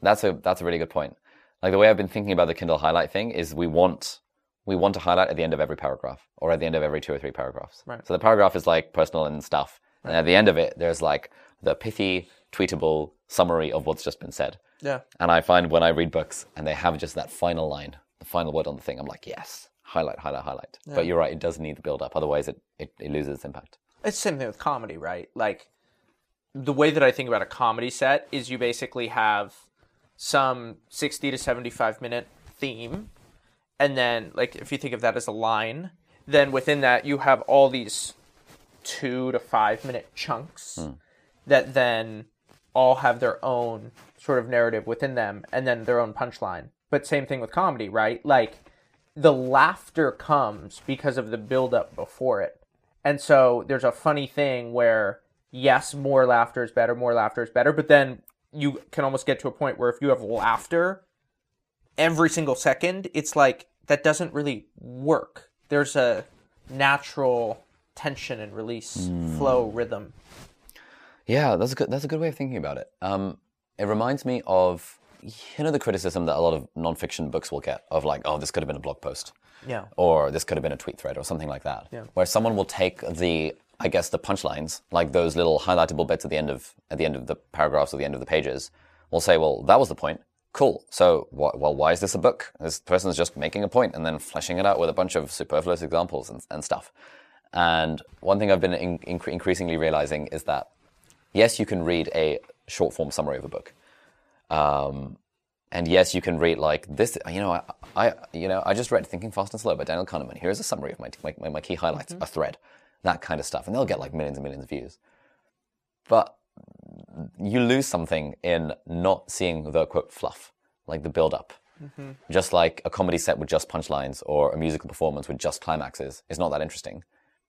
Speaker 1: That's a that's a really good point. Like the way I've been thinking about the Kindle highlight thing is we want we want to highlight at the end of every paragraph or at the end of every two or three paragraphs.
Speaker 2: Right.
Speaker 1: So the paragraph is like personal and stuff, and at the end of it, there's like the pithy, tweetable summary of what's just been said.
Speaker 2: Yeah.
Speaker 1: And I find when I read books and they have just that final line, the final word on the thing, I'm like, yes, highlight, highlight, highlight. But you're right, it does need the build up, otherwise it, it, it loses its impact.
Speaker 2: It's the same thing with comedy, right? Like the way that I think about a comedy set is you basically have some 60 to 75 minute theme and then like if you think of that as a line, then within that you have all these 2 to 5 minute chunks hmm. that then all have their own sort of narrative within them and then their own punchline. But same thing with comedy, right? Like the laughter comes because of the build up before it. And so there's a funny thing where yes, more laughter is better, more laughter is better, but then you can almost get to a point where if you have laughter every single second, it's like that doesn't really work. There's a natural tension and release, flow, rhythm.
Speaker 1: Yeah, that's a good. That's a good way of thinking about it. Um, it reminds me of you know the criticism that a lot of nonfiction books will get of like, oh, this could have been a blog post,
Speaker 2: Yeah.
Speaker 1: or this could have been a tweet thread, or something like that.
Speaker 2: Yeah.
Speaker 1: Where someone will take the, I guess, the punchlines, like those little highlightable bits at the end of at the end of the paragraphs or the end of the pages, will say, well, that was the point. Cool. So, wh- well, why is this a book? This person's just making a point and then fleshing it out with a bunch of superfluous examples and, and stuff. And one thing I've been in, incre- increasingly realizing is that yes, you can read a short form summary of a book. Um, and yes, you can read like this. You know, I, I, you know, I just read Thinking Fast and Slow by Daniel Kahneman. Here's a summary of my my, my key highlights, a thread, that kind of stuff, and they'll get like millions and millions of views. But you lose something in not seeing the quote fluff, like the build up. Mm-hmm. Just like a comedy set with just punchlines or a musical performance with just climaxes is not that interesting.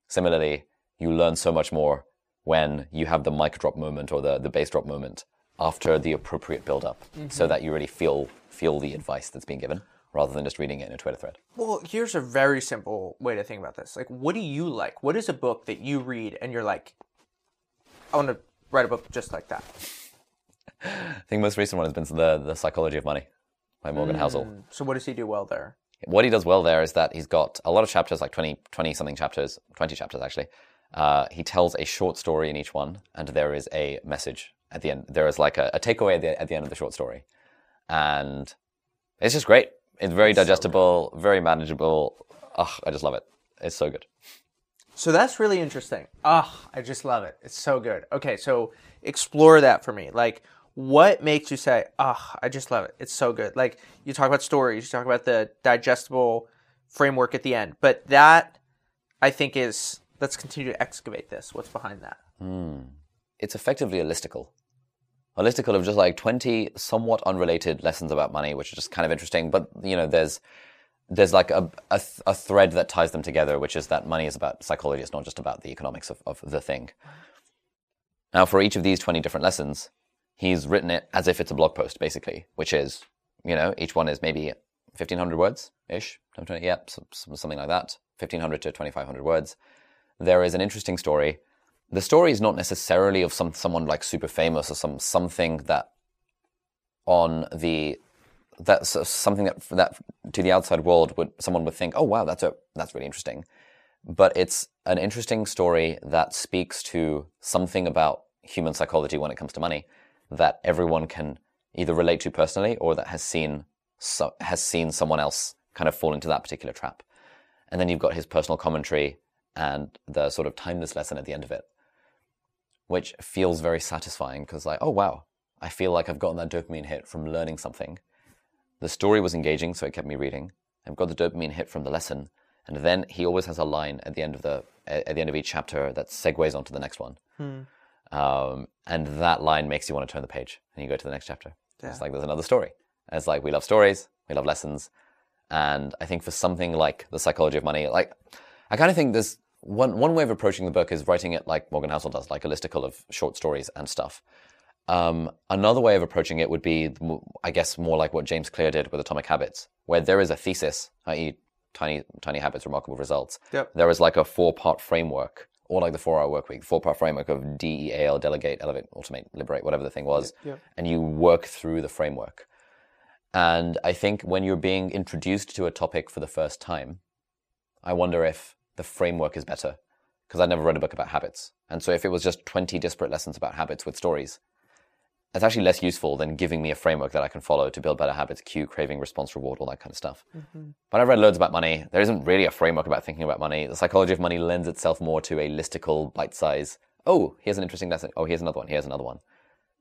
Speaker 1: Similarly, you learn so much more when you have the mic drop moment or the, the bass drop moment after the appropriate build up so mm-hmm. that you really feel feel the advice that's being given rather than just reading it in a Twitter thread.
Speaker 2: Well, here's a very simple way to think about this. Like, what do you like? What is a book that you read and you're like, I want to write a book just like that?
Speaker 1: I think most recent one has been the the Psychology of Money by Morgan Housel.
Speaker 2: So, what does he do well there?
Speaker 1: what he does well there is that he's got a lot of chapters, like 20, 20 something chapters, 20 chapters actually. Uh, he tells a short story in each one, and there is a message at the end. There is like a, a takeaway at the, at the end of the short story. And it's just great. It's very digestible, very manageable. Ugh, I just love it. It's so good.
Speaker 2: So that's really interesting. Ah, I just love it. It's so good. Okay, so explore that for me. Like, what makes you say, "Ah, I just love it. It's so good." Like, you talk about stories, you talk about the digestible framework at the end, but that I think is let's continue to excavate this. What's behind that?
Speaker 1: It's effectively a listicle. A listicle of just like 20 somewhat unrelated lessons about money, which are just kind of interesting. But, you know, there's there's like a, a, a thread that ties them together, which is that money is about psychology. It's not just about the economics of, of the thing. Now, for each of these 20 different lessons, he's written it as if it's a blog post, basically, which is, you know, each one is maybe 1,500 words ish. So- something like that. 1,500 to 2,500 words. There is an interesting story. The story is not necessarily of some someone like super famous or some something that on the that's something that that to the outside world would someone would think, oh wow, that's a that's really interesting. But it's an interesting story that speaks to something about human psychology when it comes to money that everyone can either relate to personally or that has seen so, has seen someone else kind of fall into that particular trap. And then you've got his personal commentary and the sort of timeless lesson at the end of it, which feels very satisfying because like, oh wow, I feel like I've gotten that dopamine hit from learning something. The story was engaging, so it kept me reading. I've got the dopamine hit from the lesson, and then he always has a line at the end of the at the end of each chapter that segues onto the next one. Um, and that line makes you want to turn the page and you go to the next chapter. It's like there's another story. And it's like we love stories, we love lessons, and I think for something like the psychology of money, like I kind of think there's one one way of approaching the book is writing it like Morgan Housel does, like a listicle of short stories and stuff. Um, another way of approaching it would be, I guess, more like what James Clear did with Atomic Habits, where there is a thesis, i.e., tiny tiny habits, remarkable results.
Speaker 2: Yep.
Speaker 1: There is like a four part framework, or like the four hour work week, four part framework of D E A L, delegate, elevate, automate, liberate, whatever the thing was,
Speaker 2: Yep.
Speaker 1: and you work through the framework. And I think when you're being introduced to a topic for the first time, I wonder if the framework is better because I'd never read a book about habits. And so if it was just 20 disparate lessons about habits with stories, it's actually less useful than giving me a framework that I can follow to build better habits, cue, craving, response, reward, all that kind of stuff. Mm-hmm. But I've read loads about money. There isn't really a framework about thinking about money. The psychology of money lends itself more to a listicle, bite size. Oh, here's an interesting lesson. Oh, here's another one. Here's another one.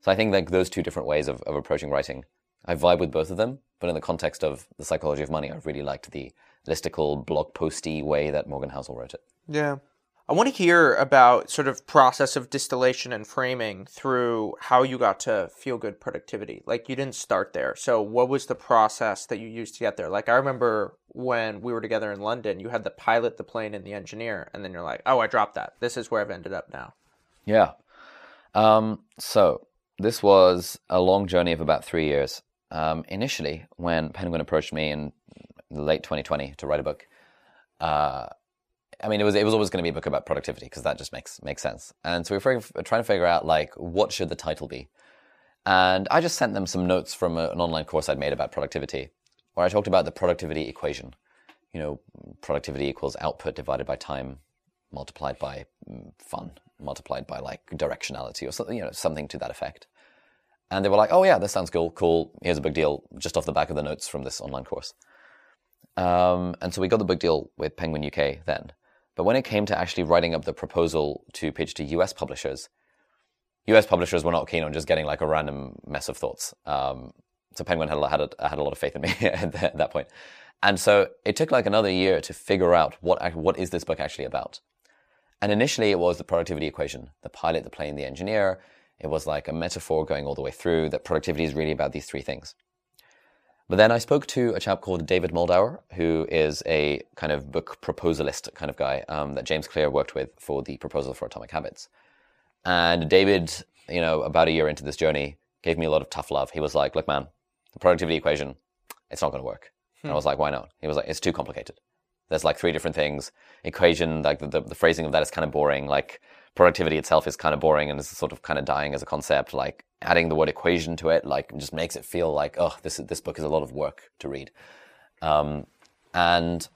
Speaker 1: So I think like those two different ways of, of approaching writing, I vibe with both of them. But in the context of the psychology of money, I really liked the listicle, blog posty way that Morgan Housel wrote it.
Speaker 2: Yeah. I want to hear about sort of process of distillation and framing through how you got to feel good productivity. Like you didn't start there. So what was the process that you used to get there? Like I remember when we were together in London, you had the pilot, the plane, and the engineer, and then you're like, oh, I dropped that. This is where I've ended up now.
Speaker 1: Yeah. Um, so this was a long journey of about three years. Um, initially, when Penguin approached me in late 2020 to write a book, uh, I mean, it was it was always going to be a book about productivity because that just makes makes sense. And so we were trying to figure out like what should the title be. And I just sent them some notes from a, an online course I'd made about productivity, where I talked about the productivity equation. You know, productivity equals output divided by time multiplied by mm, fun, multiplied by like directionality or something, you know, something to that effect. And they were like, "Oh yeah, this sounds cool. Cool. Here's a big deal, just off the back of the notes from this online course." Um, and so we got the big deal with Penguin UK then. But when it came to actually writing up the proposal to pitch to US publishers, US publishers were not keen on just getting like a random mess of thoughts. Um, so Penguin had a, had, a, had a lot of faith in me at that- that point. And so it took like another year to figure out what what is this book actually about. And initially, it was the productivity equation: the pilot, the plane, the engineer. It was like a metaphor going all the way through that productivity is really about these three things. But then I spoke to a chap called David Moldawer, who is a kind of book proposalist kind of guy um, that James Clear worked with for the proposal for Atomic Habits. And David, you know, about a year into this journey, gave me a lot of tough love. He was like, "Look, man, the productivity equation, it's not going to work." And I was like, "Why not?" He was like, "It's too complicated. There's like three different things. Equation, like the, the, the phrasing of that is kind of boring. Like productivity itself is kind of boring and is sort of kind of dying as a concept. Like adding the word equation to it, like just makes it feel like, oh, this this book is a lot of work to read. Um, and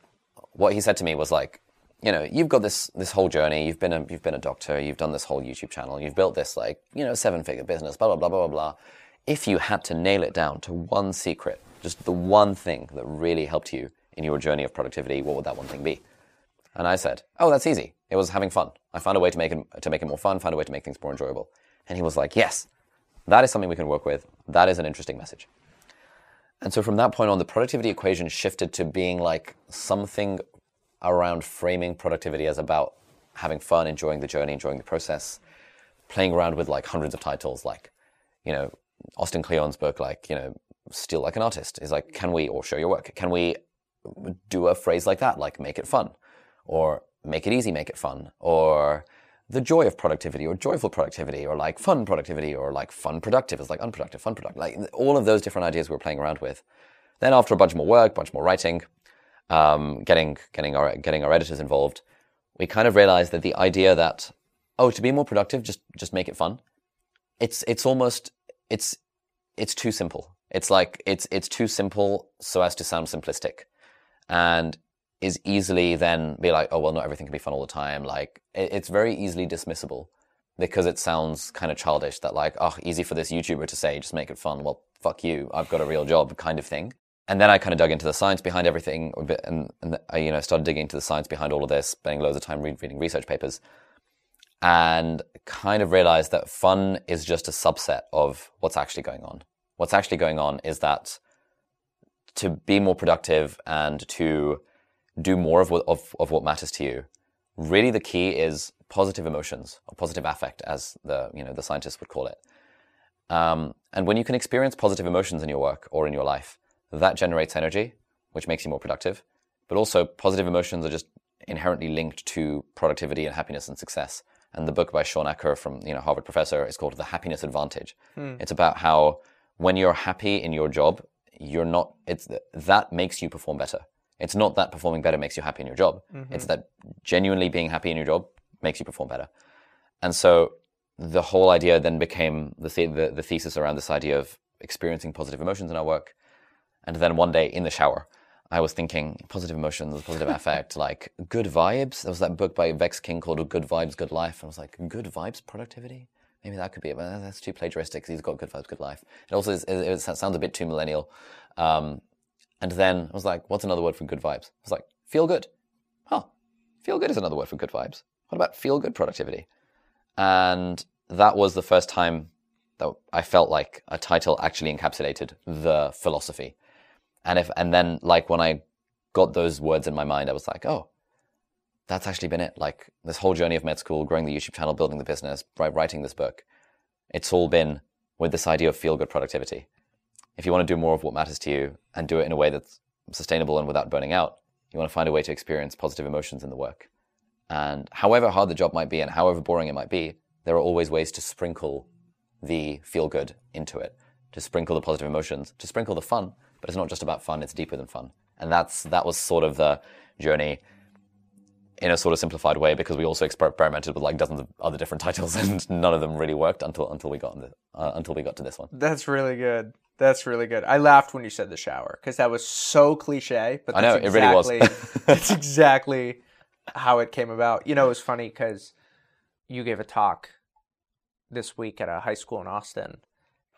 Speaker 1: what he said to me was like, you know, you've got this this whole journey. You've been a you've been a doctor. You've done this whole YouTube channel. You've built this like you know seven figure business. Blah blah blah blah blah blah. If you had to nail it down to one secret, just the one thing that really helped you in your journey of productivity, what would that one thing be? And I said, oh, that's easy. It was having fun. I found a way to make it to make it more fun. Found a way to make things more enjoyable. And he was like, yes, that is something we can work with. That is an interesting message. And so from that point on, the productivity equation shifted to being like something around framing productivity as about having fun, enjoying the journey, enjoying the process, playing around with like hundreds of titles, like, you know, Austin Kleon's book, like, you know, Steal Like an Artist is like, can we, or show your work, can we do a phrase like that, like make it fun, or make it easy, make it fun, or the joy of productivity, or joyful productivity, or like fun productivity, or like fun productive is like unproductive, fun productive, like all of those different ideas we we're playing around with. Then after a bunch more work, bunch more writing, um, getting getting our getting our editors involved, we kind of realized that the idea that oh, to be more productive, just just make it fun. It's it's almost it's it's too simple. It's like it's it's too simple so as to sound simplistic, and is easily then be like oh well, not everything can be fun all the time. Like it, it's very easily dismissible because it sounds kind of childish that like oh easy for this YouTuber to say just make it fun. Well fuck you, I've got a real job kind of thing and then I kind of dug into the science behind everything, and, and I, you know, started digging into the science behind all of this, spending loads of time reading research papers, and kind of realized that fun is just a subset of what's actually going on. What's actually going on is that to be more productive and to do more of what, of, of what matters to you, really the key is positive emotions or positive affect, as the you know the scientists would call it. Um, and when you can experience positive emotions in your work or in your life, that generates energy, which makes you more productive. But also, positive emotions are just inherently linked to productivity and happiness and success. And the book by Shawn Achor from you know Harvard professor is called The Happiness Advantage. It's about how when you're happy in your job, you're not. It's that makes you perform better. It's not that performing better makes you happy in your job. It's that genuinely being happy in your job makes you perform better. And so the whole idea then became the, the, the, the thesis around this idea of experiencing positive emotions in our work. And then one day in the shower, I was thinking positive emotions, positive affect, like good vibes. There was that book by Vex King called Good Vibes, Good Life. And I was like, good vibes, productivity? Maybe that could be it, but that's too plagiaristic 'cause he's got good vibes, good life. It also is, it sounds a bit too millennial. Um, and then I was like, what's another word for good vibes? I was like, feel good. Huh, feel good is another word for good vibes. What about feel good productivity? And that was the first time that I felt like a title actually encapsulated the philosophy. And if and then like when I got those words in my mind, I was like, oh, that's actually been it. Like this whole journey of med school, growing the YouTube channel, building the business, writing this book, it's all been with this idea of feel good productivity. If you want to do more of what matters to you and do it in a way that's sustainable and without burning out, you want to find a way to experience positive emotions in the work. And however hard the job might be and however boring it might be, there are always ways to sprinkle the feel good into it, to sprinkle the positive emotions, to sprinkle the fun. But it's not just about fun; it's deeper than fun. And that's that was sort of the journey in a sort of simplified way because we also experimented with like dozens of other different titles and none of them really worked until until we got the, uh, until we got to this one.
Speaker 2: That's really good. That's really good. I laughed when you said the shower because that was so cliche. But
Speaker 1: I know,
Speaker 2: that's
Speaker 1: it really was.
Speaker 2: exactly- that's exactly how it came about. You know, it was funny because you gave a talk this week at a high school in Austin,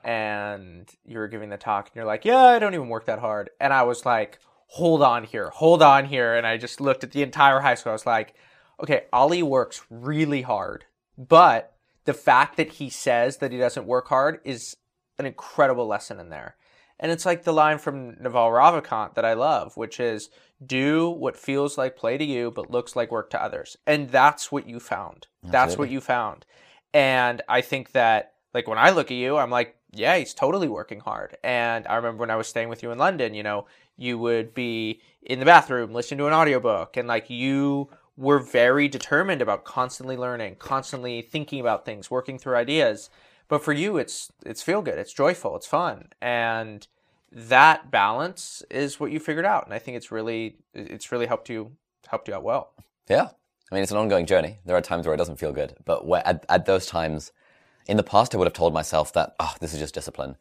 Speaker 2: and you were giving the talk, and you're like, "Yeah, I don't even work that hard," and I was like, "Hold on here, hold on here," and I just looked at the entire high school. I was like, "Okay, Ali works really hard, but the fact that he says that he doesn't work hard is an incredible lesson in there." And it's like the line from Naval Ravikant that I love, which is do what feels like play to you but looks like work to others. And that's what you found. That's what you found. And I think that like when I look at you, I'm like, yeah, he's totally working hard. And I remember when I was staying with you in London, you know, you would be in the bathroom listening to an audiobook and like you were very determined about constantly learning, constantly thinking about things, working through ideas. But for you it's it's feel good, it's joyful, it's fun. And that balance is what you figured out. And I think it's really it's really helped you helped you out well.
Speaker 1: Yeah. I mean, it's an ongoing journey. There are times where it doesn't feel good, but where, at, at those times, in the past, I would have told myself that, oh, this is just discipline.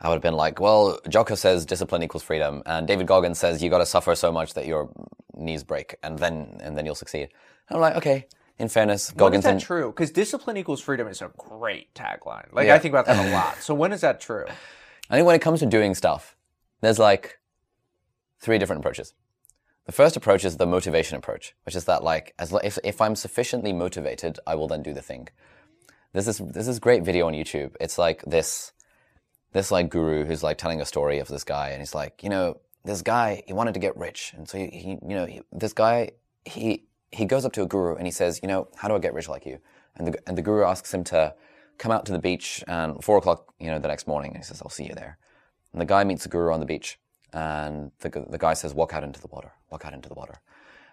Speaker 1: I would have been like, well, Jocko says discipline equals freedom, and David Goggins says you got to suffer so much that your knees break, and then and then you'll succeed. And I'm like, okay. In fairness,
Speaker 2: When is
Speaker 1: Goggins
Speaker 2: that true? Because discipline equals freedom is a great tagline. Like
Speaker 1: Yeah.
Speaker 2: I think about that a lot. So when is that true?
Speaker 1: I think when it comes to doing stuff, there's like three different approaches. The first approach is the motivation approach, which is that like as if if I'm sufficiently motivated, I will then do the thing. This is this is great video on YouTube. It's like this this like guru who's like telling a story of this guy, and he's like, you know, this guy he wanted to get rich, and so he, he you know he, this guy he he goes up to a guru and he says, you know, how do I get rich like you? And the and the guru asks him to come out to the beach and four o'clock, you know, the next morning, and he says, I'll see you there. And the guy meets the guru on the beach, and the the guy says, walk out into the water, walk out into the water,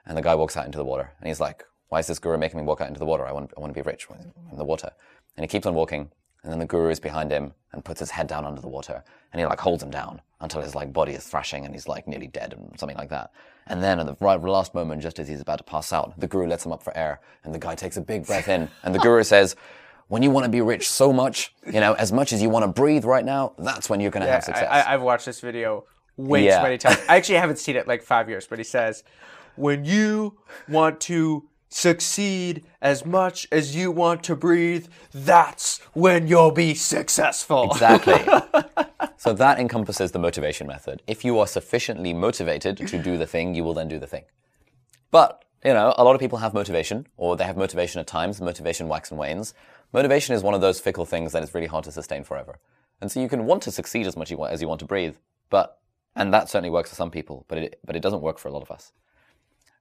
Speaker 1: and the guy walks out into the water, and he's like, why is this guru making me walk out into the water? I want I want to be rich in the water, and he keeps on walking. And then the guru is behind him and puts his head down under the water, and he like holds him down until his like body is thrashing and he's like nearly dead and something like that. And then at the right last moment, just as he's about to pass out, the guru lets him up for air, and the guy takes a big breath in, and the guru says, "When you want to be rich so much, you know, as much as you want to breathe right now, that's when you're going to have success."
Speaker 2: I, I've watched this video way
Speaker 1: Yeah.
Speaker 2: too many times. I actually haven't seen it like five years, but he says, when you want to succeed as much as you want to breathe, that's when you'll be successful.
Speaker 1: Exactly. so that encompasses the motivation method. If you are sufficiently motivated to do the thing, you will then do the thing. But, you know, a lot of people have motivation, or they have motivation at times. Motivation wax and wanes. Motivation is one of those fickle things that is really hard to sustain forever. And so you can want to succeed as much as you want to breathe, but, and that certainly works for some people, but it, but it doesn't work for a lot of us.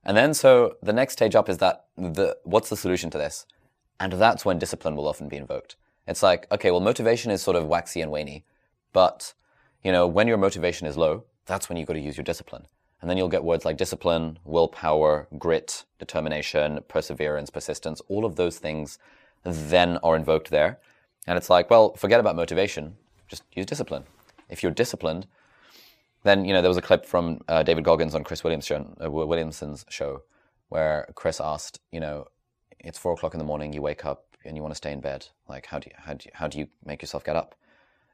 Speaker 1: And then so the next stage up is that the, what's the solution to this? And that's when discipline will often be invoked. It's like, okay, well, motivation is sort of waxy and waney, but you know, when your motivation is low, that's when you got to use your discipline. And then you'll get words like discipline, willpower, grit, determination, perseverance, persistence. All of those things then are invoked there. And it's like, well, forget about motivation. Just use discipline. If you're disciplined, then, you know, there was a clip from uh, David Goggins on Chris Williams show, uh, Williamson's show where Chris asked, you know, it's four o'clock in the morning, you wake up and you want to stay in bed. Like, how do you, how do you, how do you make yourself get up?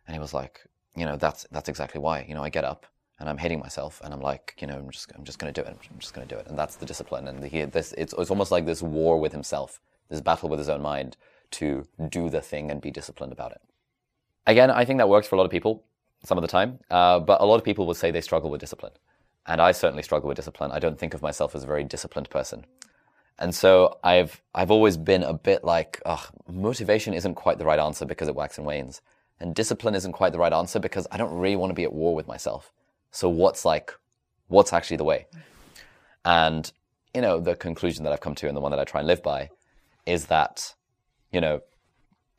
Speaker 1: And he was like, you know, that's, that's exactly why, you know, I get up and I'm hating myself, and I'm like, you know, I'm just, I'm just going to do it. I'm just going to do it, and that's the discipline. And he, this, it's, it's almost like this war with himself, this battle with his own mind to do the thing and be disciplined about it. Again, I think that works for a lot of people some of the time, uh, but a lot of people will say they struggle with discipline, and I certainly struggle with discipline. I don't think of myself as a very disciplined person. And so I've I've always been a bit like, ugh, motivation isn't quite the right answer because it waxes and wanes. And discipline isn't quite the right answer because I don't really want to be at war with myself. So what's like, what's actually the way? And, you know, the conclusion that I've come to and the one that I try and live by is that, you know,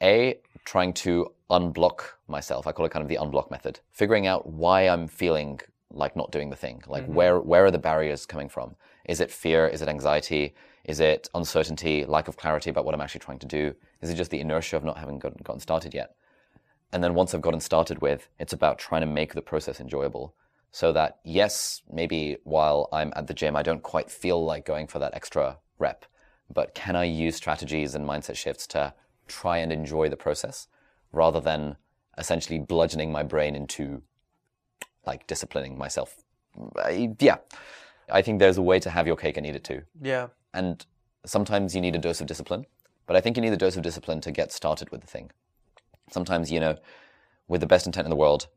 Speaker 1: A, trying to unblock myself. I call it kind of the unblock method. Figuring out why I'm feeling like not doing the thing. Like mm-hmm. where where are the barriers coming from? Is it fear? Is it anxiety? Is it uncertainty, lack of clarity about what I'm actually trying to do? Is it just the inertia of not having gotten, gotten started yet? And then once I've gotten started with, it's about trying to make the process enjoyable so that yes, maybe while I'm at the gym, I don't quite feel like going for that extra rep, but can I use strategies and mindset shifts to try and enjoy the process rather than essentially bludgeoning my brain into like disciplining myself? I, yeah, I think there's a way to have your cake and eat it too.
Speaker 2: Yeah.
Speaker 1: And sometimes you need a dose of discipline, but I think you need a dose of discipline to get started with the thing. Sometimes, you know, with the best intent in the world,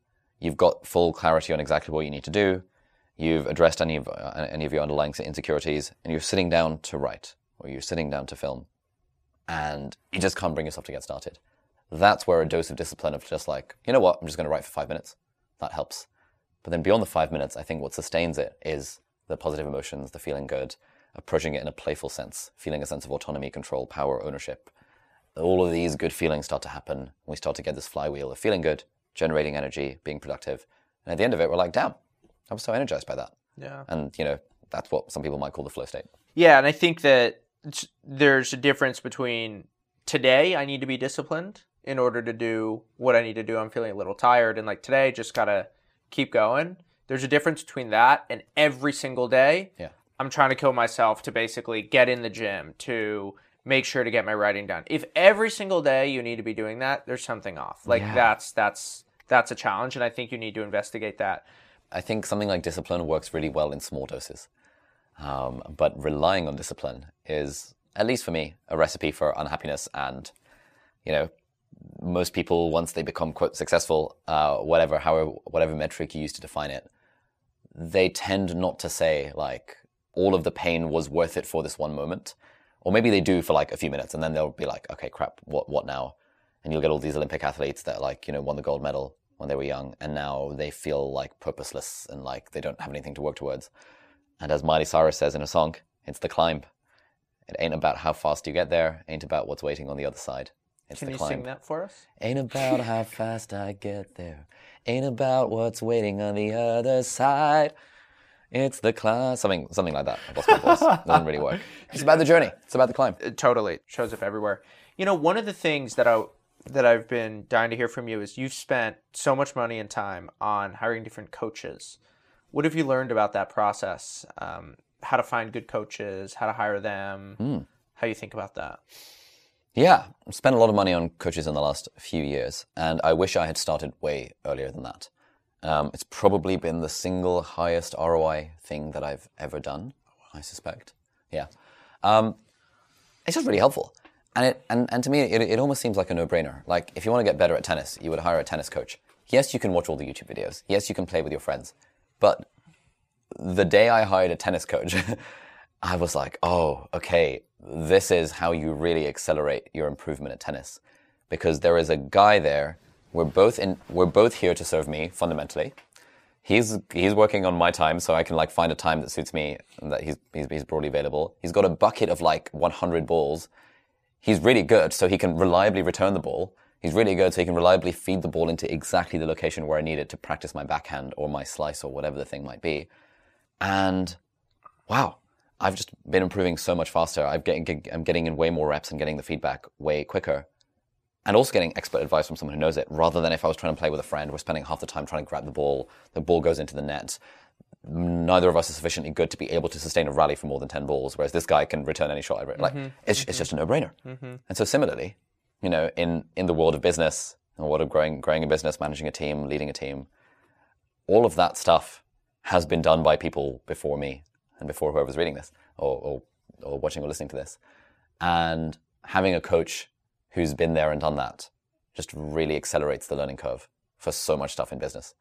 Speaker 1: you've got full clarity on exactly what you need to do, you've addressed any of, uh, any of your underlying insecurities, and you're sitting down to write, or you're sitting down to film, and you just can't bring yourself to get started. That's where a dose of discipline of just like, you know what, I'm just going to write for five minutes. That helps. But then beyond the five minutes, I think what sustains it is the positive emotions, the feeling good, approaching it in a playful sense, feeling a sense of autonomy, control, power, ownership. All of these good feelings start to happen. We start to get this flywheel of feeling good, generating energy, being productive. And at the end of it, we're like, damn, I was so energized by that.
Speaker 2: Yeah.
Speaker 1: And, you know, that's what some people might call the flow state.
Speaker 2: Yeah. And I think that there's a difference between today, I need to be disciplined in order to do what I need to do. I'm feeling a little tired. And like today, just got to keep going. There's a difference between that and every single day.
Speaker 1: Yeah.
Speaker 2: I'm trying to kill myself to basically get in the gym, to make sure to get my writing done. If every single day you need to be doing that, there's something off. Like yeah. that's that's that's a challenge, and I think you need to investigate that.
Speaker 1: I think something like discipline works really well in small doses, um, but relying on discipline is, at least for me, a recipe for unhappiness. And you know, most people once they become quote successful, uh, whatever however whatever metric you use to define it, they tend not to say like all of the pain was worth it for this one moment or maybe they do for like a few minutes and then they'll be like, okay, crap, what, what now? And you'll get all these Olympic athletes that like, you know, won the gold medal when they were young and now they feel like purposeless and like they don't have anything to work towards. And as Miley Cyrus says in a song, it's the climb. It ain't about how fast you get there, ain't about what's waiting on the other side. It's
Speaker 2: Can
Speaker 1: the
Speaker 2: you
Speaker 1: climb.
Speaker 2: sing that for us?
Speaker 1: Ain't about how fast I get there. Ain't about what's waiting on the other side. It's the climb. Something, something like that. I lost my voice. Doesn't really work. It's about the journey. It's about the climb.
Speaker 2: It totally shows up everywhere. You know, one of the things that I that I've been dying to hear from you is you've spent so much money and time on hiring different coaches. What have you learned about that process? Um, how to find good coaches, how to hire them, mm. how you think about that?
Speaker 1: Yeah, I've spent a lot of money on coaches in the last few years, and I wish I had started way earlier than that. Um, it's probably been the single highest ROI thing that I've ever done, I suspect. Yeah. Um, it's just really helpful. And, it, and, and to me, it, it almost seems like a no brainer. Like, if you want to get better at tennis, you would hire a tennis coach. Yes, you can watch all the YouTube videos. Yes, you can play with your friends. But the day I hired a tennis coach, I was like, oh, okay, this is how you really accelerate your improvement at tennis. Because there is a guy there we're both in. We're both here to serve me fundamentally. He's he's working on my time, so I can like find a time that suits me and that he's he's, he's broadly available. He's got a bucket of like 100 balls. He's really good, so he can reliably return the ball. He's really good, so he can reliably feed the ball into exactly the location where I need it to practice my backhand or my slice or whatever the thing might be. And wow, I've just been improving so much faster. I'm getting, I'm getting in way more reps and getting the feedback way quicker. And also getting expert advice from someone who knows it, rather than if I was trying to play with a friend, we're spending half the time trying to grab the ball, the ball goes into the net. Neither of us is sufficiently good to be able to sustain a rally for more than 10 balls, whereas this guy can return any shot. I like, mm-hmm. it's, mm-hmm. it's just a no brainer. Mm-hmm. And so, similarly, you know, in, in the world of business, in the world of growing, growing a business, managing a team, leading a team, all of that stuff has been done by people before me and before whoever's reading this or, or, or watching or listening to this. And having a coach who's been there and done that just really accelerates the learning curve for so much stuff in business.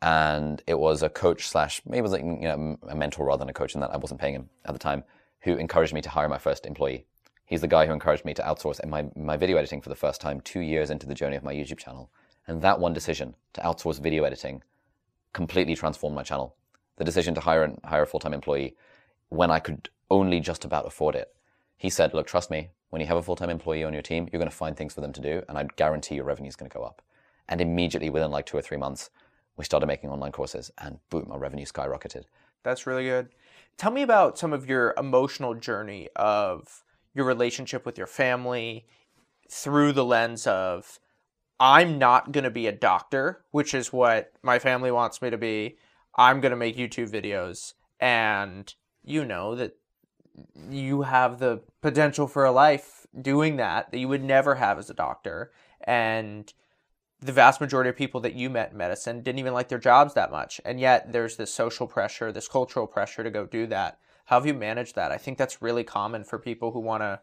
Speaker 1: And it was a coach slash maybe it was like you know a mentor rather than a coach in that I wasn't paying him at the time who encouraged me to hire my first employee. He's the guy who encouraged me to outsource my, my video editing for the first time two years into the journey of my YouTube channel. And that one decision to outsource video editing completely transformed my channel. The decision to hire, an, hire a full time employee when I could only just about afford it. He said, Look, trust me, when you have a full time employee on your team, you're going to find things for them to do, and I guarantee your revenue is going to go up. And immediately within like two or three months, we started making online courses, and boom, our revenue skyrocketed.
Speaker 2: That's really good. Tell me about some of your emotional journey of your relationship with your family through the lens of I'm not going to be a doctor, which is what my family wants me to be. I'm going to make YouTube videos. And you know that you have the potential for a life doing that that you would never have as a doctor. And the vast majority of people that you met in medicine didn't even like their jobs that much. And yet there's this social pressure, this cultural pressure to go do that. How have you managed that? I think that's really common for people who want to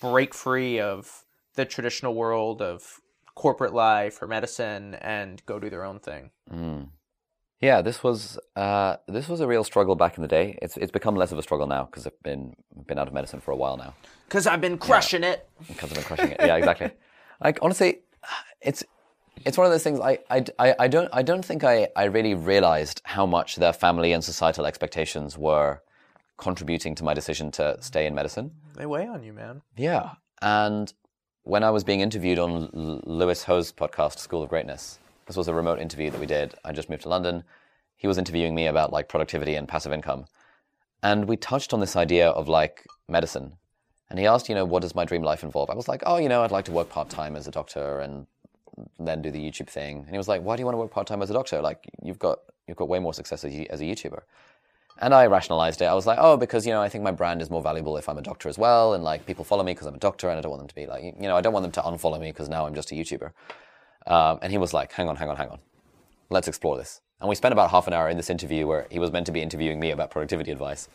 Speaker 2: break free of the traditional world of corporate life or medicine and go do their own thing.
Speaker 1: Mm. Yeah, this was uh, this was a real struggle back in the day. It's it's become less of a struggle now because I've been been out of medicine for a while now.
Speaker 2: Because I've been crushing yeah. it.
Speaker 1: Because I've been crushing it. Yeah, exactly. like honestly, it's it's one of those things I, I, I don't I don't think I, I really realized how much their family and societal expectations were contributing to my decision to stay in medicine.
Speaker 2: They weigh on you, man.
Speaker 1: Yeah. And when I was being interviewed on Lewis Howes' podcast, School of Greatness, this was a remote interview that we did. I just moved to London. He was interviewing me about like productivity and passive income. And we touched on this idea of like medicine. And he asked, you know, what does my dream life involve? I was like, oh, you know, I'd like to work part time as a doctor and then do the YouTube thing. And he was like, why do you want to work part time as a doctor? Like, you've got you've got way more success as, as a YouTuber. And I rationalized it. I was like, oh, because, you know, I think my brand is more valuable if I'm a doctor as well. And like people follow me because I'm a doctor and I don't want them to be like, you know, I don't want them to unfollow me because now I'm just a YouTuber. Um, and he was like, hang on, hang on, hang on. Let's explore this. And we spent about half an hour in this interview where he was meant to be interviewing me about productivity advice.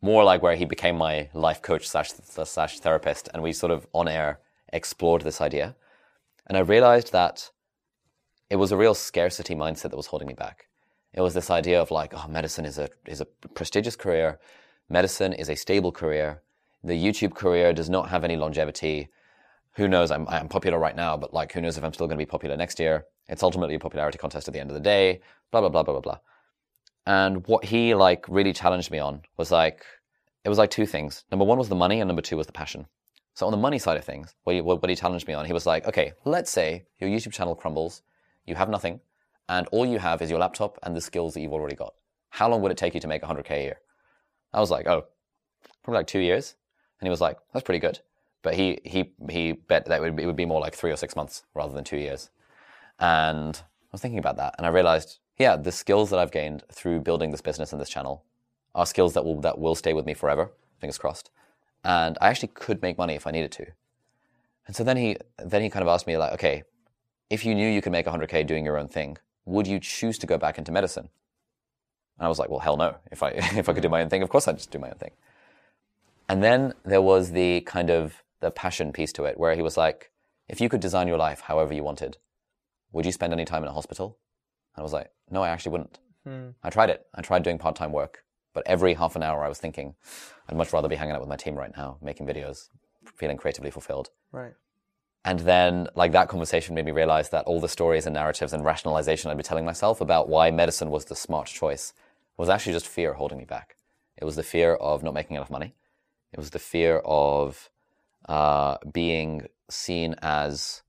Speaker 1: More like where he became my life coach slash, slash therapist. And we sort of on air explored this idea. And I realized that it was a real scarcity mindset that was holding me back. It was this idea of like, oh, medicine is a is a prestigious career. Medicine is a stable career. The YouTube career does not have any longevity. Who knows? I'm I'm popular right now, but like, who knows if I'm still going to be popular next year? It's ultimately a popularity contest at the end of the day. Blah blah blah blah blah blah. And what he like really challenged me on was like, it was like two things. Number one was the money, and number two was the passion. So on the money side of things, what he, what he challenged me on, he was like, okay, let's say your YouTube channel crumbles, you have nothing, and all you have is your laptop and the skills that you've already got. How long would it take you to make 100k a year? I was like, oh, probably like two years. And he was like, that's pretty good. But he he he bet that it would be, it would be more like three or six months rather than two years. And I was thinking about that, and I realized, yeah, the skills that I've gained through building this business and this channel are skills that will that will stay with me forever. Fingers crossed. And I actually could make money if I needed to. And so then he then he kind of asked me like, okay, if you knew you could make 100k doing your own thing, would you choose to go back into medicine? And I was like, well, hell no. If I, if I could do my own thing, of course I'd just do my own thing. And then there was the kind of the passion piece to it where he was like, if you could design your life however you wanted, would you spend any time in a hospital? And I was like, no, I actually wouldn't. Hmm. I tried it. I tried doing part-time work, but every half an hour I was thinking, I'd much rather be hanging out with my team right now, making videos, feeling creatively fulfilled.
Speaker 2: Right.
Speaker 1: And then, like, that conversation made me realize that all the stories and narratives and rationalization I'd be telling myself about why medicine was the smart choice was actually just fear holding me back. It was the fear of not making enough money. It was the fear of uh, being seen as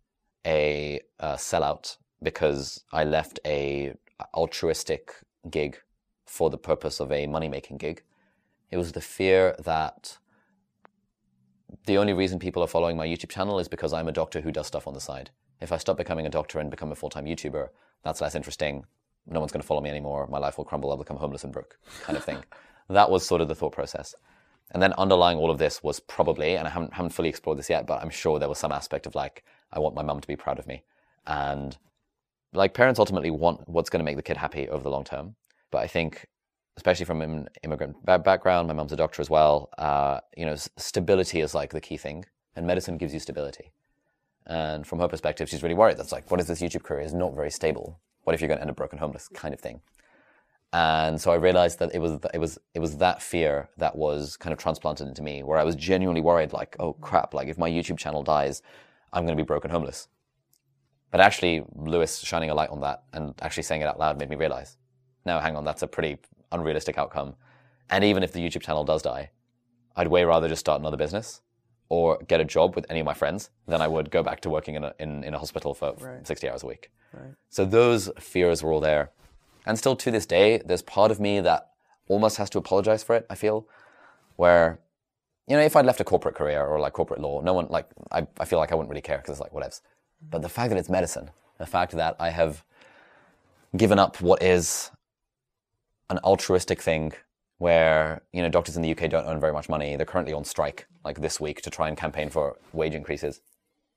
Speaker 1: a, uh sellout because I left a altruistic gig for the purpose of a money making gig. It was the fear that the only reason people are following my YouTube channel is because I'm a doctor who does stuff on the side. If I stop becoming a doctor and become a full time YouTuber, that's less interesting. No one's going to follow me anymore. My life will crumble. I'll become homeless and broke, kind of thing. that was sort of the thought process. And then underlying all of this was probably, and I haven't, haven't fully explored this yet, but I'm sure there was some aspect of like, I want my mum to be proud of me. And like parents ultimately want what's going to make the kid happy over the long term. But I think, especially from an immigrant background, my mom's a doctor as well. Uh, you know, stability is like the key thing, and medicine gives you stability. And from her perspective, she's really worried. That's like, what is this YouTube career? is not very stable. What if you're going to end up broken homeless, kind of thing. And so I realized that it was it was it was that fear that was kind of transplanted into me, where I was genuinely worried, like, oh crap, like if my YouTube channel dies, I'm going to be broken homeless. But actually, Lewis shining a light on that and actually saying it out loud made me realize, no, hang on, that's a pretty unrealistic outcome. And even if the YouTube channel does die, I'd way rather just start another business or get a job with any of my friends than I would go back to working in a, in, in a hospital for right. 60 hours a week. Right. So those fears were all there. And still to this day, there's part of me that almost has to apologize for it, I feel, where, you know, if I'd left a corporate career or like corporate law, no one, like, I, I feel like I wouldn't really care because it's like, whatevs. But the fact that it's medicine, the fact that I have given up what is an altruistic thing where you know doctors in the UK don't earn very much money. They're currently on strike, like this week, to try and campaign for wage increases.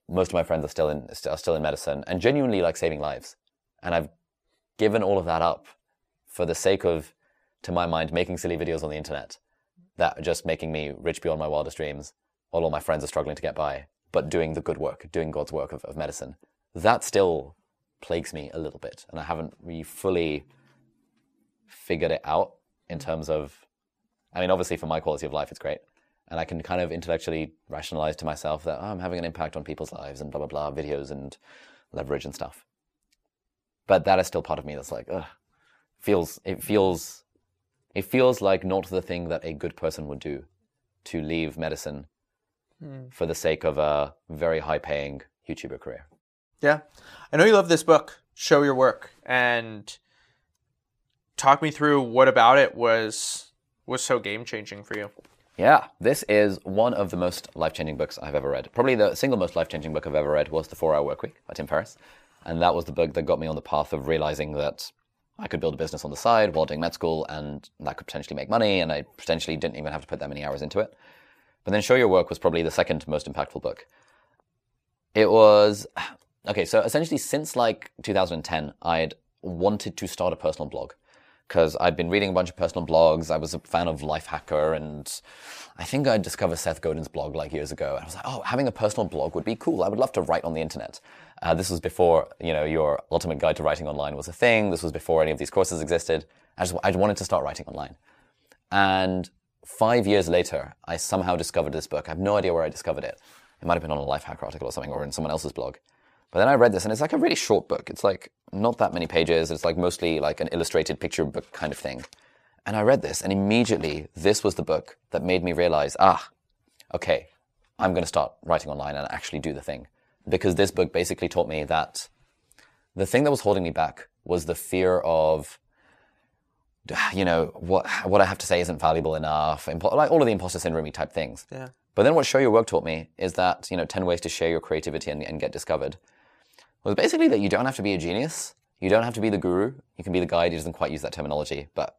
Speaker 1: Most of my friends are still in are still in medicine and genuinely like saving lives. And I've given all of that up for the sake of, to my mind, making silly videos on the internet that are just making me rich beyond my wildest dreams, while all my friends are struggling to get by but doing the good work, doing God's work of, of medicine. That still plagues me a little bit, and I haven't really fully figured it out in terms of. I mean, obviously, for my quality of life, it's great, and I can kind of intellectually rationalize to myself that oh, I'm having an impact on people's lives and blah blah blah, videos and leverage and stuff. But that is still part of me that's like, ugh, feels it feels it feels like not the thing that a good person would do to leave medicine mm. for the sake of a very high paying YouTuber career.
Speaker 2: Yeah. I know you love this book, Show Your Work, and talk me through what about it was was so game changing for you.
Speaker 1: Yeah, this is one of the most life changing books I've ever read. Probably the single most life changing book I've ever read was The Four Hour Work Week by Tim Ferriss. And that was the book that got me on the path of realizing that I could build a business on the side while doing med school and that could potentially make money and I potentially didn't even have to put that many hours into it. But then Show Your Work was probably the second most impactful book. It was okay. So essentially, since like 2010, I'd wanted to start a personal blog because I'd been reading a bunch of personal blogs. I was a fan of Lifehacker, and I think I discovered Seth Godin's blog like years ago. I was like, oh, having a personal blog would be cool. I would love to write on the internet. Uh, this was before you know your ultimate guide to writing online was a thing. This was before any of these courses existed. I just I wanted to start writing online, and five years later, I somehow discovered this book. I have no idea where I discovered it. It might have been on a Lifehacker article or something, or in someone else's blog. But then I read this, and it's like a really short book. It's like not that many pages. It's like mostly like an illustrated picture book kind of thing. And I read this, and immediately this was the book that made me realize, ah, okay, I'm going to start writing online and actually do the thing. Because this book basically taught me that the thing that was holding me back was the fear of you know, what what I have to say isn't valuable enough, like all of the imposter syndrome type things.
Speaker 2: Yeah.
Speaker 1: But then what Show Your Work taught me is that, you know, 10 ways to share your creativity and, and get discovered was basically that you don't have to be a genius. You don't have to be the guru. You can be the guide. He doesn't quite use that terminology. But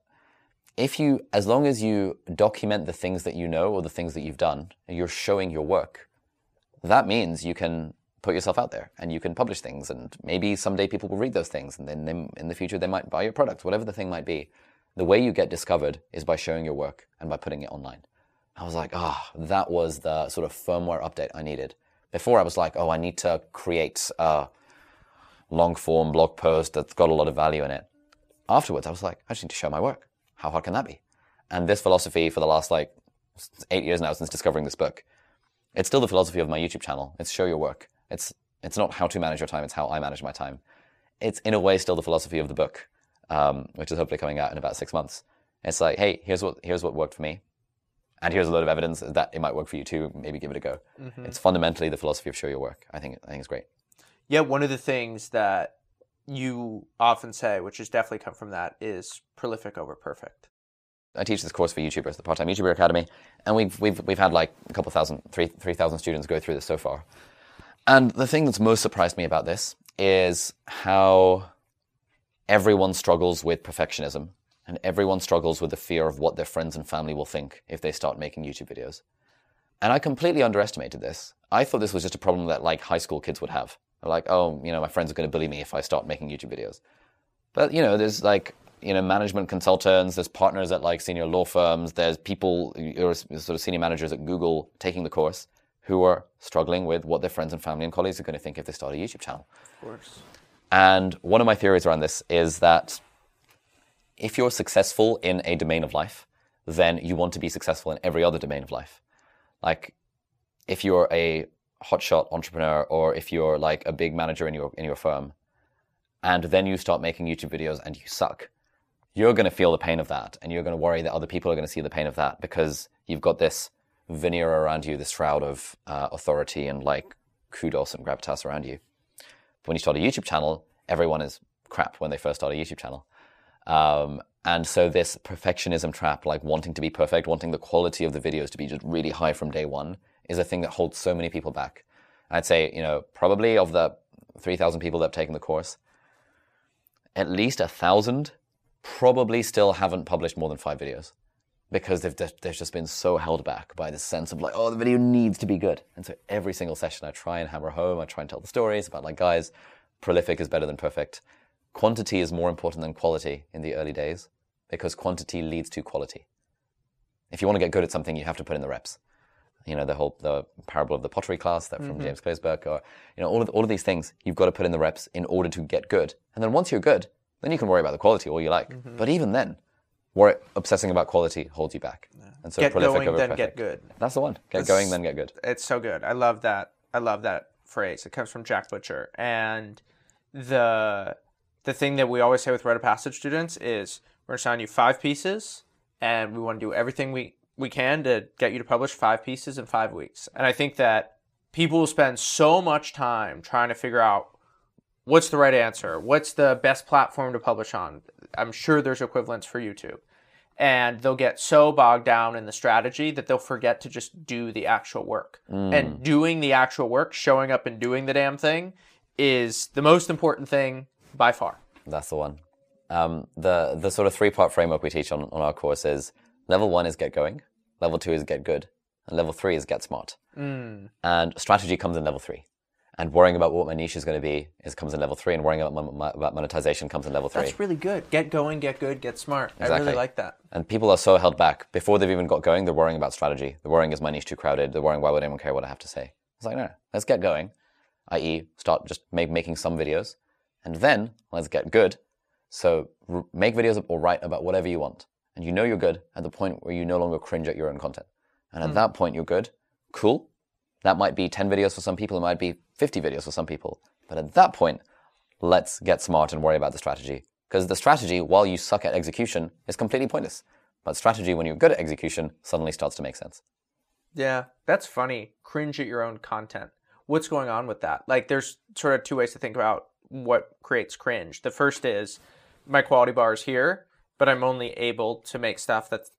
Speaker 1: if you, as long as you document the things that you know or the things that you've done, you're showing your work, that means you can put yourself out there and you can publish things. And maybe someday people will read those things and then they, in the future they might buy your product, whatever the thing might be. The way you get discovered is by showing your work and by putting it online. I was like, ah, oh, that was the sort of firmware update I needed. Before I was like, oh, I need to create a long form blog post that's got a lot of value in it. Afterwards, I was like, I just need to show my work. How hard can that be? And this philosophy for the last like eight years now since discovering this book, it's still the philosophy of my YouTube channel. It's show your work. It's it's not how to manage your time. It's how I manage my time. It's in a way still the philosophy of the book um, which is hopefully coming out in about six months. It's like, hey, here's what here's what worked for me, and here's a load of evidence that it might work for you too. Maybe give it a go. Mm-hmm. It's fundamentally the philosophy of show your work. I think I think it's great.
Speaker 2: Yeah, one of the things that you often say, which has definitely come from that, is prolific over perfect.
Speaker 1: I teach this course for YouTubers, the Part-Time YouTuber Academy, and we've we've we've had like a couple thousand, three three thousand students go through this so far. And the thing that's most surprised me about this is how everyone struggles with perfectionism, and everyone struggles with the fear of what their friends and family will think if they start making YouTube videos. And I completely underestimated this. I thought this was just a problem that like high school kids would have. Like, oh, you know, my friends are going to bully me if I start making YouTube videos. But you know, there's like you know management consultants, there's partners at like senior law firms, there's people are sort of senior managers at Google taking the course who are struggling with what their friends and family and colleagues are going to think if they start a YouTube channel.
Speaker 2: Of course.
Speaker 1: And one of my theories around this is that if you're successful in a domain of life, then you want to be successful in every other domain of life. Like if you're a hotshot entrepreneur or if you're like a big manager in your in your firm and then you start making YouTube videos and you suck, you're going to feel the pain of that and you're going to worry that other people are going to see the pain of that because you've got this veneer around you, this shroud of uh, authority and like kudos and gravitas around you. But when you start a YouTube channel, everyone is crap when they first start a YouTube channel. Um, and so this perfectionism trap, like wanting to be perfect, wanting the quality of the videos to be just really high from day one, is a thing that holds so many people back. I'd say, you know, probably of the 3,000 people that have taken the course, at least a thousand probably still haven't published more than five videos because they've, they've just been so held back by this sense of like, oh, the video needs to be good. And so every single session I try and hammer home, I try and tell the stories about like, guys, prolific is better than perfect. Quantity is more important than quality in the early days because quantity leads to quality. If you want to get good at something, you have to put in the reps. You know, the whole the parable of the pottery class that from
Speaker 2: Mm-hmm.
Speaker 1: James Clear's book, or you know, all of all of these things, you've got to put in the reps in order to get good. And then once you're good, then you can worry about the quality all you like.
Speaker 2: Mm-hmm.
Speaker 1: But even then, worry, obsessing about quality holds you back. And so
Speaker 2: Get
Speaker 1: prolific
Speaker 2: going,
Speaker 1: over
Speaker 2: then
Speaker 1: perfect.
Speaker 2: get good.
Speaker 1: That's the one. Get
Speaker 2: That's-
Speaker 1: going, then get good.
Speaker 2: It's so good. I love that. I love that phrase. It comes from Jack Butcher. And the the thing that we always say with Write of Passage students is we're gonna assign you five pieces and we want to do everything we, we can to get you to publish five pieces in five weeks. And I think that people will spend so much time trying to figure out what's the right answer, what's the best platform to publish on. I'm sure there's equivalents for YouTube. And they'll get so bogged down in the strategy that they'll forget to just do the actual work. And doing the actual work, showing up and doing the damn thing, is the most important thing by far.
Speaker 1: That's the one. Um, the the sort of three part framework we teach on, on our course is level one is get going, level two is get good, and level three is get smart.
Speaker 2: Mm.
Speaker 1: And strategy comes in level three. And worrying about what my niche is going to be is comes in level three, and worrying about, mon- about monetization comes in level three.
Speaker 2: That's really good. Get going, get good, get smart. I really
Speaker 1: Exactly.
Speaker 2: like that.
Speaker 1: And people are so held back before they've even got going. They're worrying about strategy. They're worrying is my niche too crowded. They're worrying why would anyone care what I have to say. It's like no, no, let's get going. I.e., start just make, making some videos, and then let's get good. So r- make videos or write about whatever you want, and you know you're good at the point where you no longer cringe at your own content. And at hmm. that point, you're good. Cool. That might be 10 videos for some people. It might be 50 videos for some people. But at that point, let's get smart and worry about the strategy. Because the strategy, while you suck at execution, is completely pointless. But strategy, when you're good at execution, suddenly starts to make sense.
Speaker 2: Yeah, that's funny. Cringe at your own content. What's going on with that? Like, there's sort of two ways to think about what creates cringe. The first is my quality bar is here, but I'm only able to make stuff that's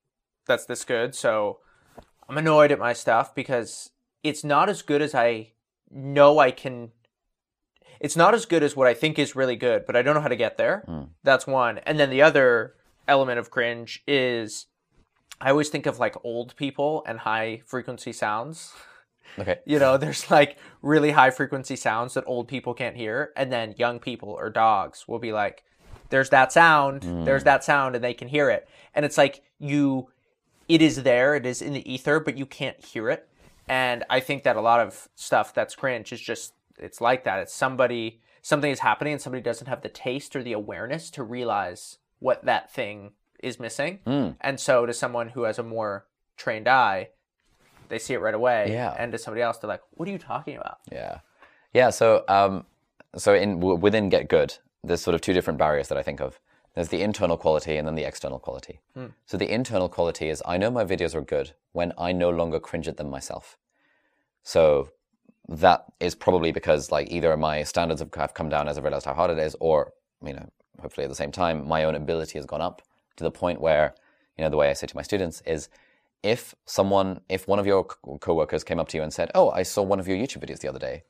Speaker 2: that's this good. So I'm annoyed at my stuff because it's not as good as I know I can. It's not as good as what I think is really good, but I don't know how to get there. Hmm. That's one. And then the other element of cringe is I always think of like old people and high frequency sounds.
Speaker 1: Okay.
Speaker 2: You know, there's like really high frequency sounds that old people can't hear, and then young people or dogs will be like, "There's that sound, there's that sound," and they can hear it. And it's like you, it is there, it is in the ether, but you can't hear it. And I think that a lot of stuff that's cringe is just it's like that. It's somebody something is happening, and somebody doesn't have the taste or the awareness to realize what that thing is missing. And so, to someone who has a more trained eye, they see it right away.
Speaker 1: Yeah.
Speaker 2: And to somebody else, they're like, "What are you talking about?"
Speaker 1: Yeah, yeah. So, um, so in w- within Get Good, there's sort of two different barriers that I think of. There's the internal quality and then the external quality. Hmm. So the internal quality is I know my videos are good when I no longer cringe at them myself. So that is probably because like either my standards have, have come down as I've realized how hard it is, or you know, hopefully at the same time, my own ability has gone up to the point where, you know, the way I say to my students is, if someone, if one of your co- coworkers came up to you and said, "Oh, I saw one of your YouTube videos the other day,"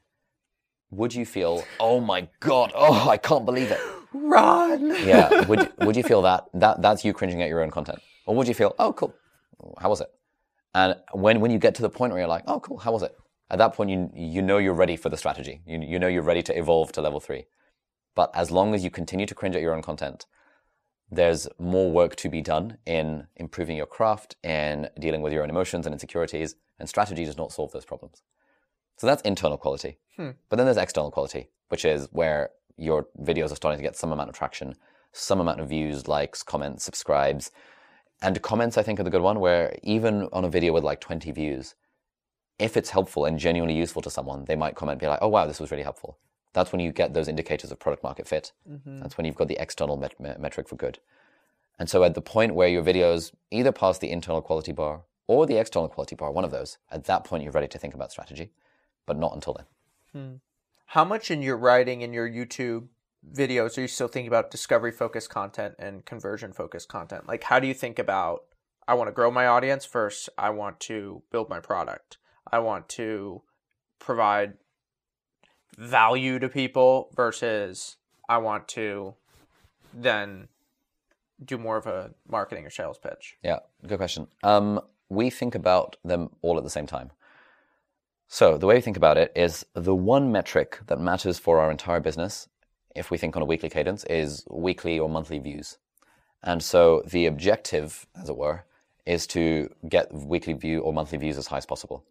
Speaker 1: would you feel, "Oh my god, oh, I can't believe it"?
Speaker 2: Run.
Speaker 1: yeah. Would you, would you feel that that that's you cringing at your own content, or would you feel, "Oh, cool, how was it?" And when when you get to the point where you're like, "Oh, cool, how was it?" At that point, you you know you're ready for the strategy. You you know you're ready to evolve to level three. But as long as you continue to cringe at your own content, there's more work to be done in improving your craft and dealing with your own emotions and insecurities. And strategy does not solve those problems. So that's internal quality. Hmm. But then there's external quality, which is where your videos are starting to get some amount of traction, some amount of views, likes, comments, subscribes. And comments, I think, are the good one, where even on a video with like 20 views, if it's helpful and genuinely useful to someone, they might comment, be like, oh, wow, this was really helpful. That's when you get those indicators of product market fit. Mm-hmm. That's when you've got the external met- me- metric for good. And so at the point where your videos either pass the internal quality bar or the external quality bar, one of those, at that point you're ready to think about strategy, but not until then.
Speaker 2: How much in your writing and your YouTube videos are you still thinking about discovery focused content and conversion focused content? Like, how do you think about, I want to grow my audience first, I want to build my product, I want to provide value to people versus I want to then do more of a marketing or sales pitch?
Speaker 1: Yeah, good question. Um, we think about them all at the same time. So the way we think about it is the one metric that matters for our entire business, if we think on a weekly cadence, is weekly or monthly views. And so the objective, as it were, is to get weekly view or monthly views as high as possible.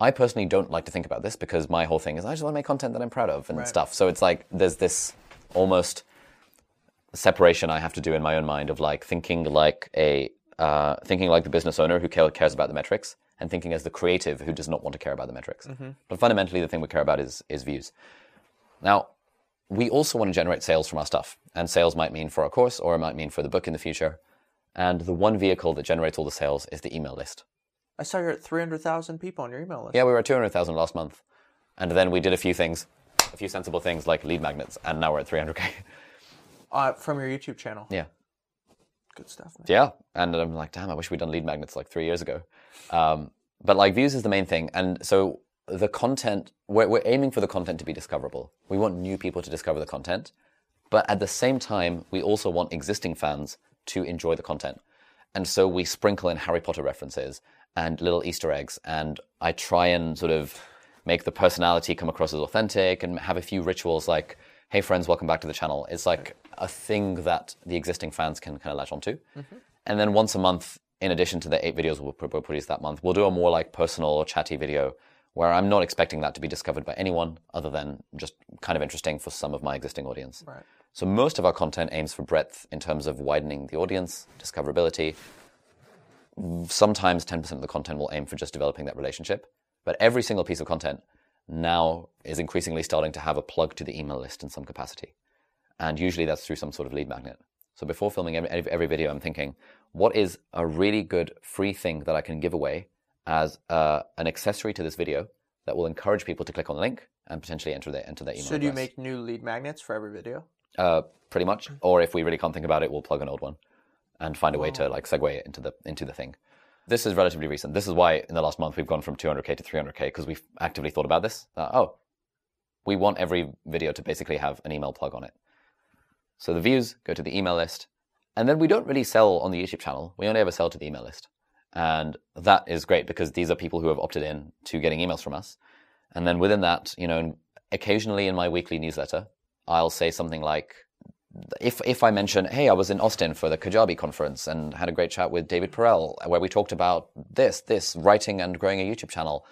Speaker 1: I personally don't like to think about this because my whole thing is I just want to make content that I'm proud of and stuff. So it's like there's this almost separation I have to do in my own mind of like thinking like a uh, thinking like the business owner who cares about the metrics and thinking as the creative who does not want to care about the metrics. But fundamentally, the thing we care about is is views. Now, we also want to generate sales from our stuff, and sales might mean for our course or it might mean for the book in the future. And the one vehicle that generates all the sales is the email list.
Speaker 2: I saw you're at 300,000 people on your email list.
Speaker 1: Yeah, we were at 200,000 last month. And then we did a few things, a few sensible things like lead magnets, and now we're at 300K.
Speaker 2: Uh, from your YouTube channel.
Speaker 1: yeah.
Speaker 2: Good stuff. Man.
Speaker 1: Yeah. And I'm like, damn, I wish we'd done lead magnets like three years ago. Um, but like views is the main thing. And so the content, we're, we're aiming for the content to be discoverable. We want new people to discover the content. But at the same time, we also want existing fans to enjoy the content. And so we sprinkle in Harry Potter references and little Easter eggs. And I try and sort of make the personality come across as authentic and have a few rituals like, hey, friends, welcome back to the channel. It's like a thing that the existing fans can kind of latch onto. Mm-hmm. And then once a month, in addition to the eight videos we'll, we'll produce that month, we'll do a more like personal or chatty video where I'm not expecting that to be discovered by anyone other than just kind of interesting for some of my existing audience.
Speaker 2: Right.
Speaker 1: So most of our content aims for breadth in terms of widening the audience, discoverability. Sometimes 10% of the content will aim for just developing that relationship. But every single piece of content now is increasingly starting to have a plug to the email list in some capacity. And usually that's through some sort of lead magnet. So before filming every, every video, I'm thinking, what is a really good free thing that I can give away as uh, an accessory to this video that will encourage people to click on the link and potentially enter their enter their email
Speaker 2: So do you make new lead magnets for every video?
Speaker 1: uh, pretty much. Or if we really can't think about it, we'll plug an old one and find a way to like segue it into the into the thing. This is relatively recent. This is why in the last month we've gone from 200k to 300k because we've actively thought about this. Uh, oh, we want every video to basically have an email plug on it. So the views go to the email list, and then we don't really sell on the YouTube channel. We only ever sell to the email list, and that is great because these are people who have opted in to getting emails from us. And then within that, you know, occasionally in my weekly newsletter, I'll say something like, if if I mention, hey, I was in Austin for the Kajabi conference and had a great chat with David Perell, where we talked about this, this, writing and growing a YouTube channel.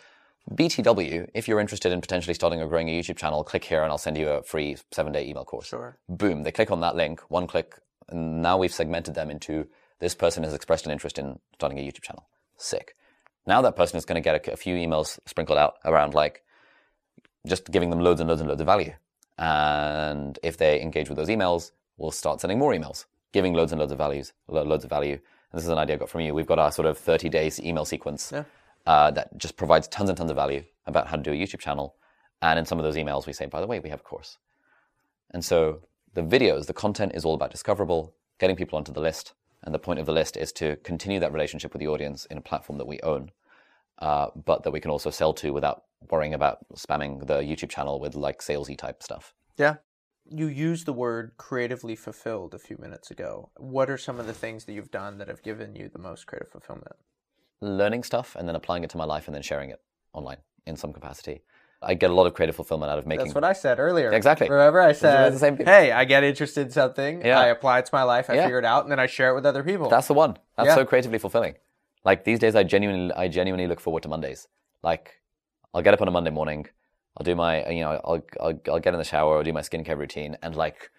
Speaker 1: BTW, if you're interested in potentially starting or growing a YouTube channel, click here and I'll send you a free seven day email course.
Speaker 2: Sure.
Speaker 1: Boom, they click on that link, one click, and now we've segmented them into this person has expressed an interest in starting a YouTube channel. Sick. Now that person is going to get a, a few emails sprinkled out around like just giving them loads and loads and loads of value. And if they engage with those emails, we'll start sending more emails, giving loads and loads of values, lo- loads of value. And this is an idea I got from you. We've got our sort of 30 days email sequence
Speaker 2: Yeah.
Speaker 1: Uh, that just provides tons and tons of value about how to do a YouTube channel. And in some of those emails, we say, by the way, we have a course. And so the videos, the content is all about discoverable, getting people onto the list. And the point of the list is to continue that relationship with the audience in a platform that we own, uh, but that we can also sell to without worrying about spamming the YouTube channel with like salesy type stuff.
Speaker 2: Yeah. You used the word creatively fulfilled a few minutes ago. What are some of the things that you've done that have given you the most creative fulfillment?
Speaker 1: Learning stuff and then applying it to my life and then sharing it online in some capacity. I get a lot of creative fulfillment out of making.
Speaker 2: That's what I said earlier.
Speaker 1: Exactly.
Speaker 2: Remember, I said,
Speaker 1: the same thing.
Speaker 2: "Hey, I get interested in something.
Speaker 1: Yeah.
Speaker 2: I apply it to my life. I
Speaker 1: Yeah.
Speaker 2: figure it out, and then I share it with other people."
Speaker 1: That's the one. That's
Speaker 2: Yeah.
Speaker 1: so creatively fulfilling. Like these days, I genuinely, I genuinely look forward to Mondays. Like, I'll get up on a Monday morning, I'll do my, you know, I'll, I'll, I'll get in the shower, I'll do my skincare routine, and like,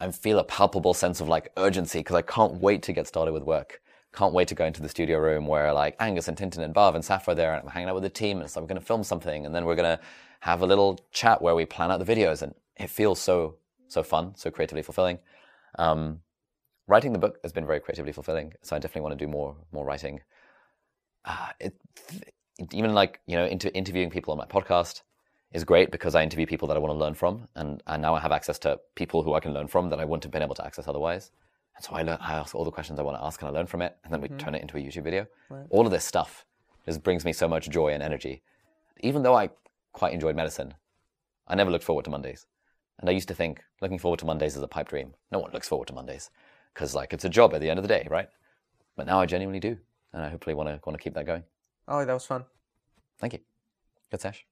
Speaker 1: I feel a palpable sense of like urgency because I can't wait to get started with work. Can't wait to go into the studio room where like Angus and Tintin and Bav and Saf are there, and I'm hanging out with the team, and so we're going to film something, and then we're going to have a little chat where we plan out the videos, and it feels so, so fun, so creatively fulfilling. Um, writing the book has been very creatively fulfilling. So I definitely want to do more more writing. Uh, it, even like you know, inter- interviewing people on my podcast is great because I interview people that I want to learn from, and, and now I have access to people who I can learn from that I wouldn't have been able to access otherwise. And so I learn, I ask all the questions I want to ask, and I learn from it, and then we mm-hmm. turn it into a YouTube video. All of this stuff just brings me so much joy and energy. Even though I quite enjoyed medicine, I never looked forward to Mondays. And I used to think looking forward to Mondays is a pipe dream. No one looks forward to Mondays because like it's a job at the end of the day, right? But now I genuinely do, and I hopefully want to want to keep that going.
Speaker 2: oh, that was fun.
Speaker 1: Thank you. Good sesh.